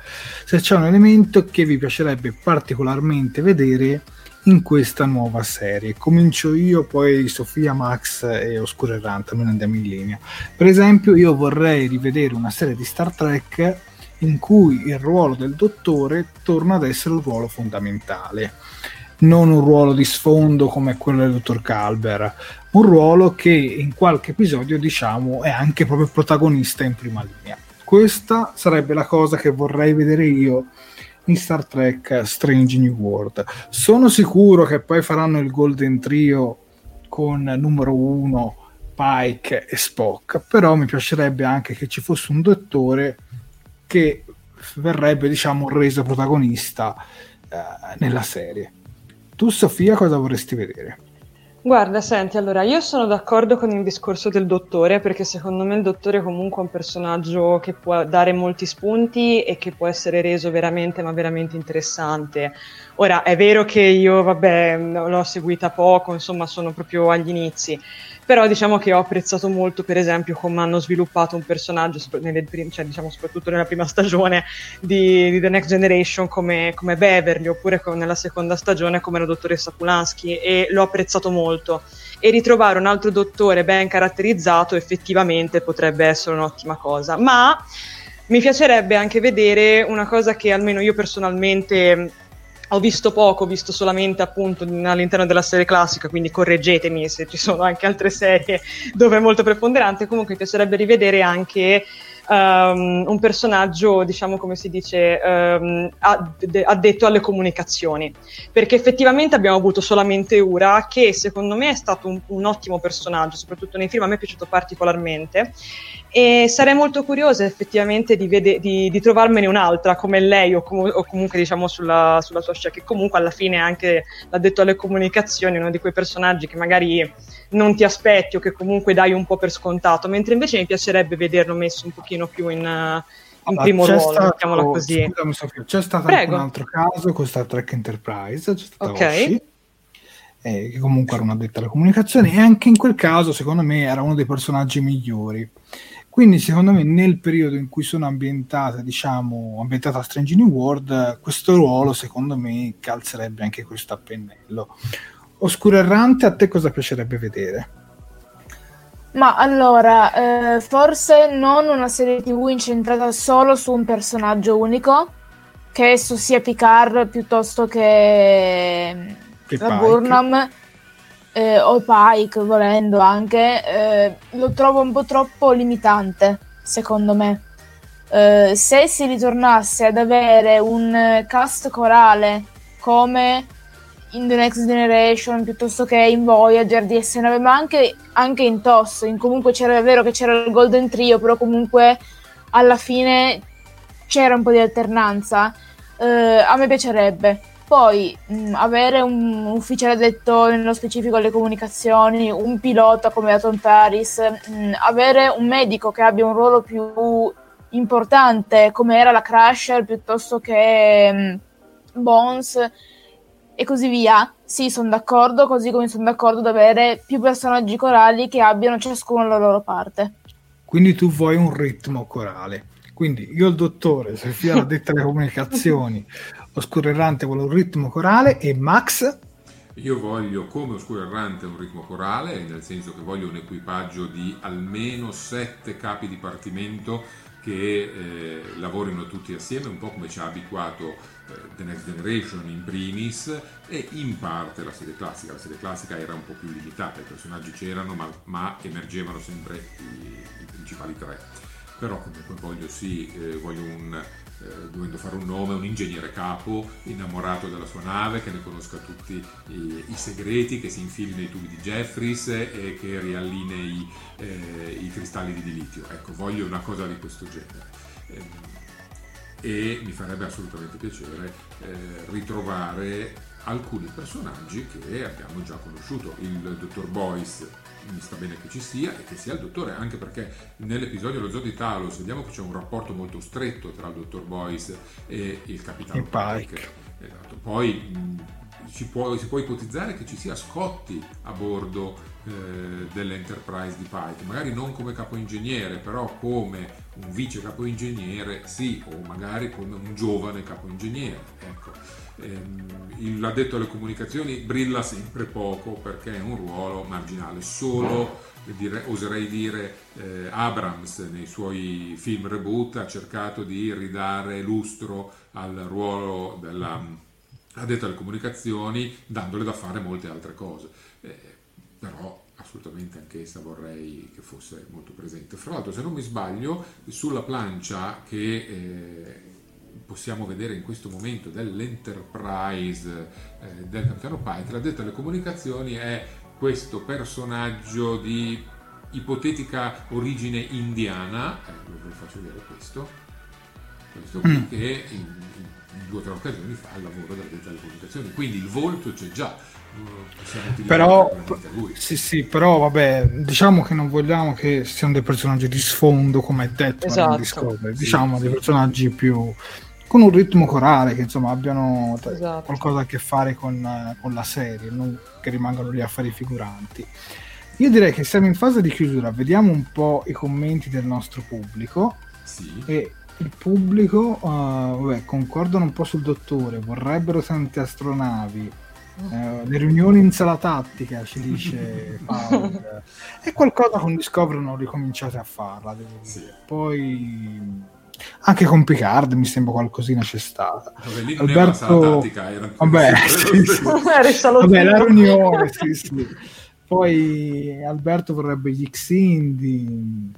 Se c'è un elemento che vi piacerebbe particolarmente vedere in questa nuova serie. Comincio io, poi Sofia, Max e Oscuro Errante, noi andiamo in linea. Per esempio, io vorrei rivedere una serie di Star Trek in cui il ruolo del dottore torna ad essere un ruolo fondamentale. Non un ruolo di sfondo come quello del dottor Calber, un ruolo che in qualche episodio, diciamo, è anche proprio protagonista in prima linea. Questa sarebbe la cosa che vorrei vedere io in Star Trek Strange New World. Sono sicuro che poi faranno il Golden Trio con numero uno Pike e Spock, però mi piacerebbe anche che ci fosse un dottore che verrebbe, diciamo, reso protagonista eh, nella serie. Tu, Sofia, cosa vorresti vedere? Guarda, senti, allora io sono d'accordo con il discorso del dottore perché secondo me il dottore comunque è un personaggio che può dare molti spunti e che può essere reso veramente, ma veramente interessante. Ora, è vero che io, vabbè, l'ho seguita poco, insomma, sono proprio agli inizi, però diciamo che ho apprezzato molto per esempio come hanno sviluppato un personaggio nelle cioè, diciamo, soprattutto nella prima stagione di, di The Next Generation come, come Beverly oppure nella seconda stagione come la dottoressa Pulansky e l'ho apprezzato molto. E ritrovare un altro dottore ben caratterizzato effettivamente potrebbe essere un'ottima cosa. Ma mi piacerebbe anche vedere una cosa che almeno io personalmente ho visto poco, ho visto solamente appunto all'interno della serie classica, quindi correggetemi se ci sono anche altre serie dove è molto preponderante, comunque mi piacerebbe rivedere anche um, un personaggio, diciamo come si dice, um, addetto alle comunicazioni, perché effettivamente abbiamo avuto solamente Ura, che secondo me è stato un, un ottimo personaggio, soprattutto nei film, a me è piaciuto particolarmente, e sarei molto curiosa effettivamente di, vede- di, di trovarmene un'altra come lei o, com- o comunque diciamo sulla, sulla, sua scia che comunque alla fine anche l'addetto alle comunicazioni uno di quei personaggi che magari non ti aspetti o che comunque dai un po' per scontato mentre invece mi piacerebbe vederlo messo un pochino più in, in allora, primo ruolo stato, mettiamola così. scusami Sofia c'è stato un altro caso con Star Trek Enterprise c'è stata ok. Oshi, eh, che comunque era un addetto alle comunicazioni e anche in quel caso secondo me era uno dei personaggi migliori quindi, secondo me, nel periodo in cui sono ambientata, diciamo, ambientata a Strange New World, questo ruolo, secondo me, calzerebbe anche questo a pennello. Oscuro Errante, a te cosa piacerebbe vedere? Ma allora, eh, forse non una serie TV incentrata solo su un personaggio unico, che esso sia Picard piuttosto che, che la Burnham eh, o Pike volendo anche, eh, lo trovo un po' troppo limitante, secondo me. Eh, se si ritornasse ad avere un cast corale come in The Next Generation piuttosto che in Voyager di S9, ma anche, anche in TOS, in comunque c'era è vero che c'era il Golden Trio, però comunque alla fine c'era un po' di alternanza. Eh, a me piacerebbe. Poi mh, avere un ufficiale detto nello specifico alle comunicazioni, un pilota come Atom Paris, mh, avere un medico che abbia un ruolo più importante come era la Crusher piuttosto che mh, Bones e così via. Sì, sono d'accordo, così come sono d'accordo ad avere più personaggi corali che abbiano ciascuno la loro parte. Quindi tu vuoi un ritmo corale. Quindi io il dottore, Sofia l'ha detta le comunicazioni, Oscuro Errante vuole un ritmo corale e Max? Io voglio come Oscuro Errante un ritmo corale, nel senso che voglio un equipaggio di almeno sette capi dipartimento che eh, lavorino tutti assieme, un po' come ci ha abituato eh, The Next Generation in primis e in parte la serie classica. La serie classica era un po' più limitata, i personaggi c'erano ma, ma emergevano sempre i, i, principali tre. Però comunque voglio, sì, eh, voglio un eh, dovendo fare un nome, un ingegnere capo innamorato della sua nave, che ne conosca tutti i, i segreti, che si infili nei tubi di Jeffries e che riallinei eh, i cristalli di dilitio. Ecco, voglio una cosa di questo genere. Eh, e mi farebbe assolutamente piacere eh, ritrovare alcuni personaggi che abbiamo già conosciuto. Il dottor Boyce mi sta bene che ci sia e che sia il dottore, anche perché nell'episodio Lo Zoo di Talos vediamo che c'è un rapporto molto stretto tra il dottor Boyce e il capitano Pike. Esatto. Poi può, si, può, ipotizzare che ci sia Scotti a bordo eh, dell'Enterprise di Pike, magari non come capoingegnere, però come un vice capoingegnere, sì, o magari come un giovane capoingegnere. Ecco ehm, l'addetto alle comunicazioni brilla sempre poco perché è un ruolo marginale, solo dire, oserei dire eh, Abrams nei suoi film reboot ha cercato di ridare lustro al ruolo dell'addetto alle comunicazioni dandole da fare molte altre cose. Eh, però assolutamente anch'essa vorrei che fosse molto presente. Fra l'altro, se non mi sbaglio, sulla plancia che eh, possiamo vedere in questo momento dell'Enterprise eh, del capitano Pike, l'addetto alle comunicazioni è questo personaggio di ipotetica origine indiana, eh, vi faccio vedere questo, questo qui mm. che in, in, due o tre occasioni fa il lavoro dell'addetto alle comunicazioni, quindi il volto c'è già, però, sì, sì, però vabbè, diciamo che non vogliamo che siano dei personaggi di sfondo come è detto esatto. Discovery, diciamo sì, dei personaggi più con un ritmo corale che insomma abbiano esatto. qualcosa a che fare con, con la serie, non che rimangano lì a fare i figuranti. Io direi che siamo in fase di chiusura, vediamo un po' i commenti del nostro pubblico. Sì. E il pubblico, uh, vabbè, concordano un po' sul dottore, vorrebbero tante astronavi. Uh, le riunioni in sala tattica, ci dice Paul. È qualcosa con Discovery non ricominciate a farla, devo dire. Sì. Poi anche con Picard mi sembra qualcosina c'è stata. Vabbè, Alberto, tattica, vabbè, sì, sì. Vabbè, la riunione, sì, sì. Poi Alberto vorrebbe gli X-Indi,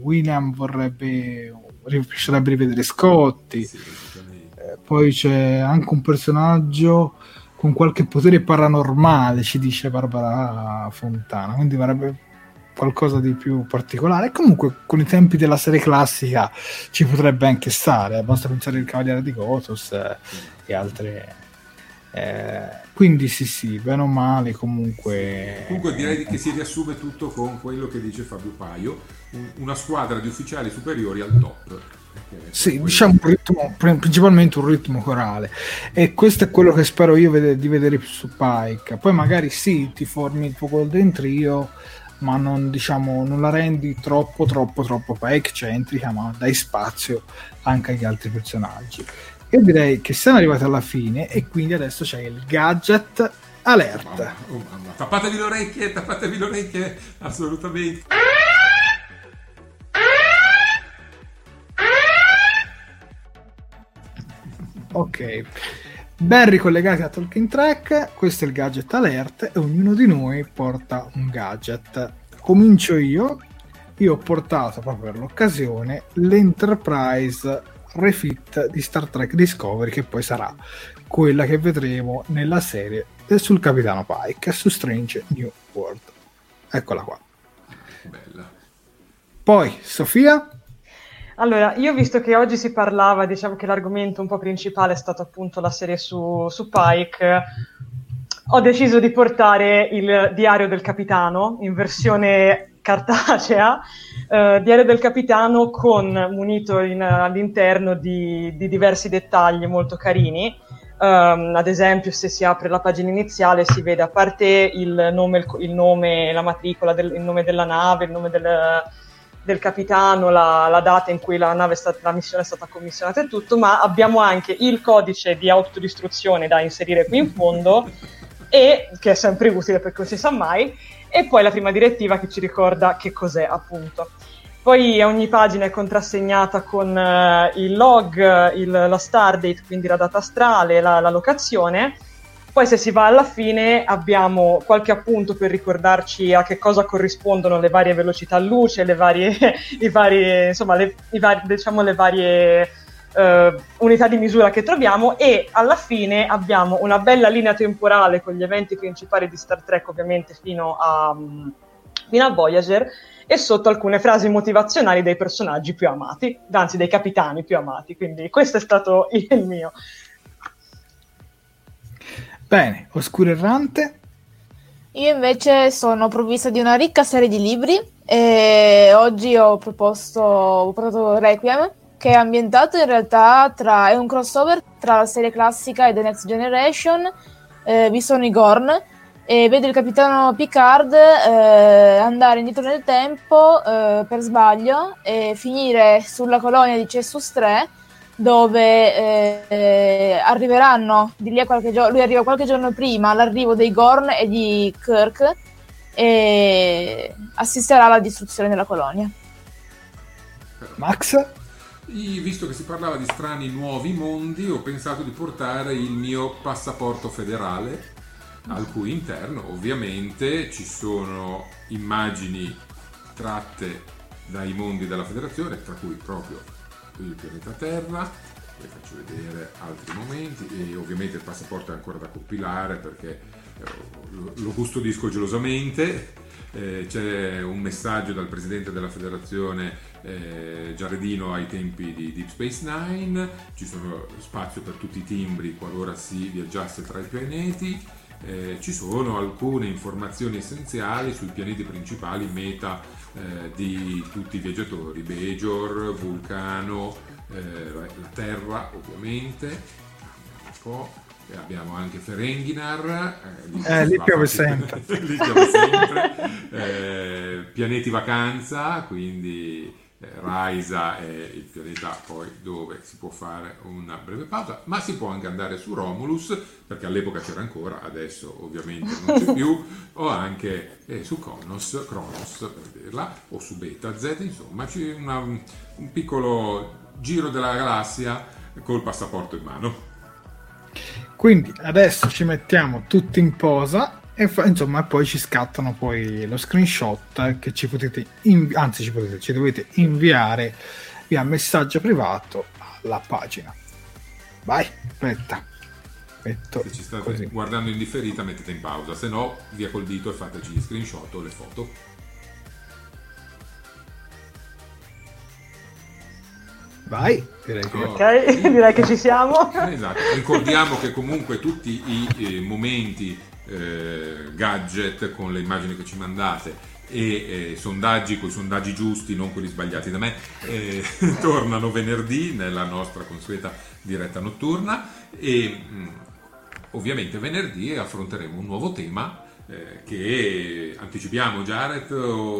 William vorrebbe piacerebbe rivedere Scotti. Sì. Eh, Poi c'è anche un personaggio con qualche potere paranormale, ci dice Barbara Fontana, quindi vorrebbe qualcosa di più particolare. Comunque con i tempi della serie classica ci potrebbe anche stare, basta pensare al Cavaliere di Gotos eh, e altre. eh, quindi sì, sì, bene o male, comunque. Comunque direi che si riassume tutto con quello che dice Fabio Paio, un- una squadra di ufficiali superiori al top. Sì, diciamo un ritmo, pr- principalmente un ritmo corale e questo è quello che spero io vede- di vedere su Pike. Poi magari sì, ti formi il tuo Golden Trio, ma non, diciamo, non la rendi troppo, troppo, troppo centrica, ma dai spazio anche agli altri personaggi. Io direi che siamo arrivati alla fine e quindi adesso c'è il gadget alert. Mamma, oh mamma. Tappatevi le orecchie, tappatevi le orecchie, assolutamente. Ok, ben ricollegati a Talking Track, questo è il gadget alert e ognuno di noi porta un gadget. Comincio io, io ho portato proprio per l'occasione l'Enterprise refit di Star Trek Discovery che poi sarà quella che vedremo nella serie sul Capitano Pike su Strange New World. Eccola qua. Bella. Poi, Sofia? Allora, io visto che oggi si parlava, diciamo che l'argomento un po' principale è stato appunto la serie su, su Pike, ho deciso di portare il diario del capitano in versione cartacea, eh, diario del capitano con munito in- all'interno di, di diversi dettagli molto carini. Ehm, ad esempio, se si apre la pagina iniziale, si vede a parte il nome, il, il nome, la matricola, del- il nome della nave, il nome del, del capitano, la, la data in cui la, nave è stata, la missione è stata commissionata e tutto, ma abbiamo anche il codice di autodistruzione da inserire qui in fondo, e, che è sempre utile perché non si sa mai, e poi la prima direttiva che ci ricorda che cos'è appunto. Poi ogni pagina è contrassegnata con eh, il log, il- la stardate, quindi la data astrale, la, la locazione. Poi se si va alla fine abbiamo qualche appunto per ricordarci a che cosa corrispondono le varie velocità luce, le varie, i vari, insomma, le, i vari- diciamo le varie eh, unità di misura che troviamo e alla fine abbiamo una bella linea temporale con gli eventi principali di Star Trek ovviamente fino a, fino a Voyager e sotto alcune frasi motivazionali dei personaggi più amati, anzi dei capitani più amati, quindi questo è stato il mio. Bene, Oscuro Errante. Io invece sono provvista di una ricca serie di libri e oggi ho proposto, ho portato Requiem, che è ambientato in realtà tra, è un crossover tra la serie classica e The Next Generation. Eh, vi sono i Gorn e vede il capitano Picard eh, andare indietro nel tempo eh, per sbaglio e finire sulla colonia di Cessus 3 dove eh, eh, arriveranno di lì a qualche giorno, lui arriva qualche giorno prima all'arrivo dei Gorn e di Kirk e assisterà alla distruzione della colonia. Max? Visto che si parlava di strani nuovi mondi, ho pensato di portare il mio passaporto federale, al cui interno ovviamente ci sono immagini tratte dai mondi della federazione, tra cui proprio il pianeta Terra, vi faccio vedere altri momenti e ovviamente il passaporto è ancora da compilare perché eh, lo, custodisco gelosamente. Eh, c'è un messaggio dal presidente della federazione eh, Giaredino ai tempi di Deep Space Nine, ci sono spazio per tutti i timbri qualora si viaggiasse tra i pianeti, eh, ci sono alcune informazioni essenziali sui pianeti principali meta eh, di tutti i viaggiatori, Bejor, Vulcano, eh, la Terra ovviamente, e abbiamo anche Ferenghinar, eh, lì, eh, lì piove sempre, lì piove sempre. Pianeti Vacanza, quindi Raisa è il pianeta poi dove si può fare una breve pausa, ma si può anche andare su Romulus, perché all'epoca c'era ancora, adesso ovviamente non c'è più, o anche eh, su Kronos, Kronos per dirla, o su Beta Z, insomma c'è una, un piccolo giro della galassia col passaporto in mano. Quindi adesso ci mettiamo tutti in posa e fa, insomma poi ci scattano poi lo screenshot che ci potete invi- anzi ci potete ci dovete inviare via messaggio privato alla pagina vai aspetta metto se ci state così. guardando in differita mettete in pausa se no via col dito e fateci gli screenshot o le foto Vai, direi che... ok, direi che ci siamo. Esatto. Ricordiamo che comunque tutti i, i momenti eh, gadget con le immagini che ci mandate e eh, sondaggi con i sondaggi giusti, non quelli sbagliati da me, eh, tornano venerdì nella nostra consueta diretta notturna e mh, mm, ovviamente venerdì affronteremo un nuovo tema eh, che anticipiamo Jared?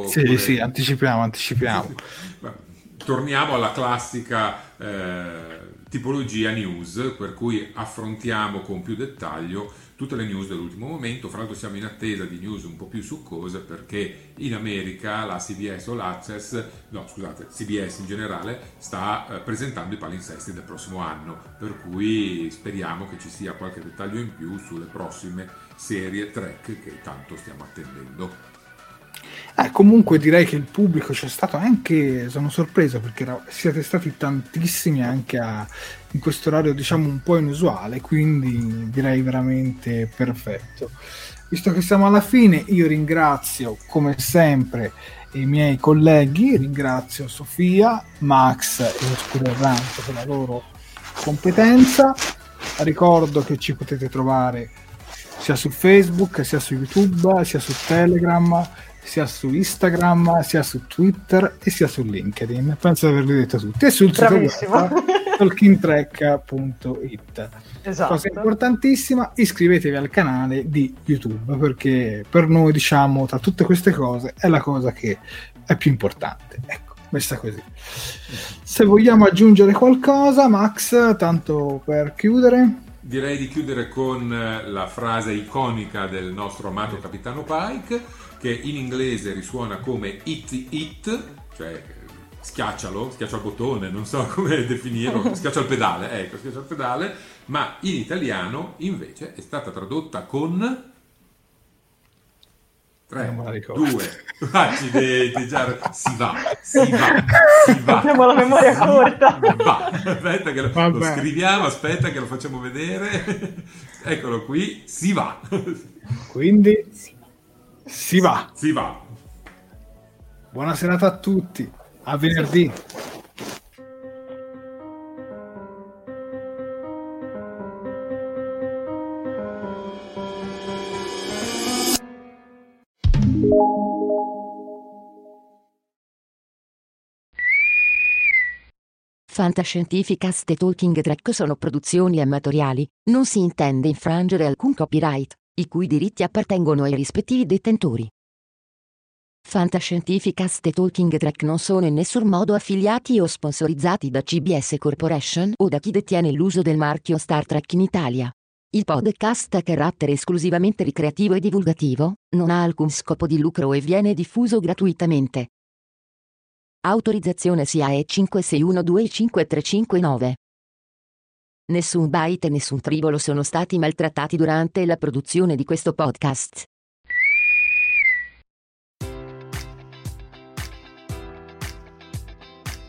Sì, oppure... sì, anticipiamo, anticipiamo. Torniamo alla classica eh, tipologia news, per cui affrontiamo con più dettaglio tutte le news dell'ultimo momento. Fra l'altro siamo in attesa di news un po' più succose perché in America la CBS o l'Access, no scusate, CBS in generale, sta eh, presentando i palinsesti del prossimo anno, per cui speriamo che ci sia qualche dettaglio in più sulle prossime serie track che tanto stiamo attendendo. Eh, comunque direi che il pubblico c'è stato anche, sono sorpreso perché era, siete stati tantissimi anche a, in questo orario diciamo un po' inusuale, quindi direi veramente perfetto. Visto che siamo alla fine, io ringrazio come sempre i miei colleghi, ringrazio Sofia, Max e Oscuro Errante per la loro competenza. Ricordo che ci potete trovare sia su Facebook, sia su YouTube, sia su Telegram sia su Instagram, sia su Twitter e sia su LinkedIn. Penso di averli detto tutti. E sul sito web talkingtrack.it. Esatto. Cosa importantissima, iscrivetevi al canale di YouTube perché per noi, diciamo, tra tutte queste cose è la cosa che è più importante. Ecco, messa così. Se vogliamo aggiungere qualcosa, Max, tanto per chiudere. Direi di chiudere con la frase iconica del nostro amato capitano Pike che in inglese risuona come it it, cioè schiaccialo, schiaccia il bottone, non so come definirlo, schiaccia il pedale, ecco, schiaccia il pedale, ma in italiano invece è stata tradotta con 3, 2, accidenti, già, si va, si va, si va. Abbiamo la memoria corta. Va. Aspetta che lo, lo, scriviamo, aspetta che lo facciamo vedere. Eccolo qui, si va. Quindi si va. Si va. Buona serata a tutti. A venerdì. Fantascientificast e Talking Track sono produzioni amatoriali, non si intende infrangere alcun copyright i cui diritti appartengono ai rispettivi detentori. Fantascientificast e Talking Track non sono in nessun modo affiliati o sponsorizzati da CBS Corporation o da chi detiene l'uso del marchio Star Trek in Italia. Il podcast ha carattere esclusivamente ricreativo e divulgativo, non ha alcun scopo di lucro e viene diffuso gratuitamente. Autorizzazione SIAE 56125359 Nessun byte e nessun tribolo sono stati maltrattati durante la produzione di questo podcast.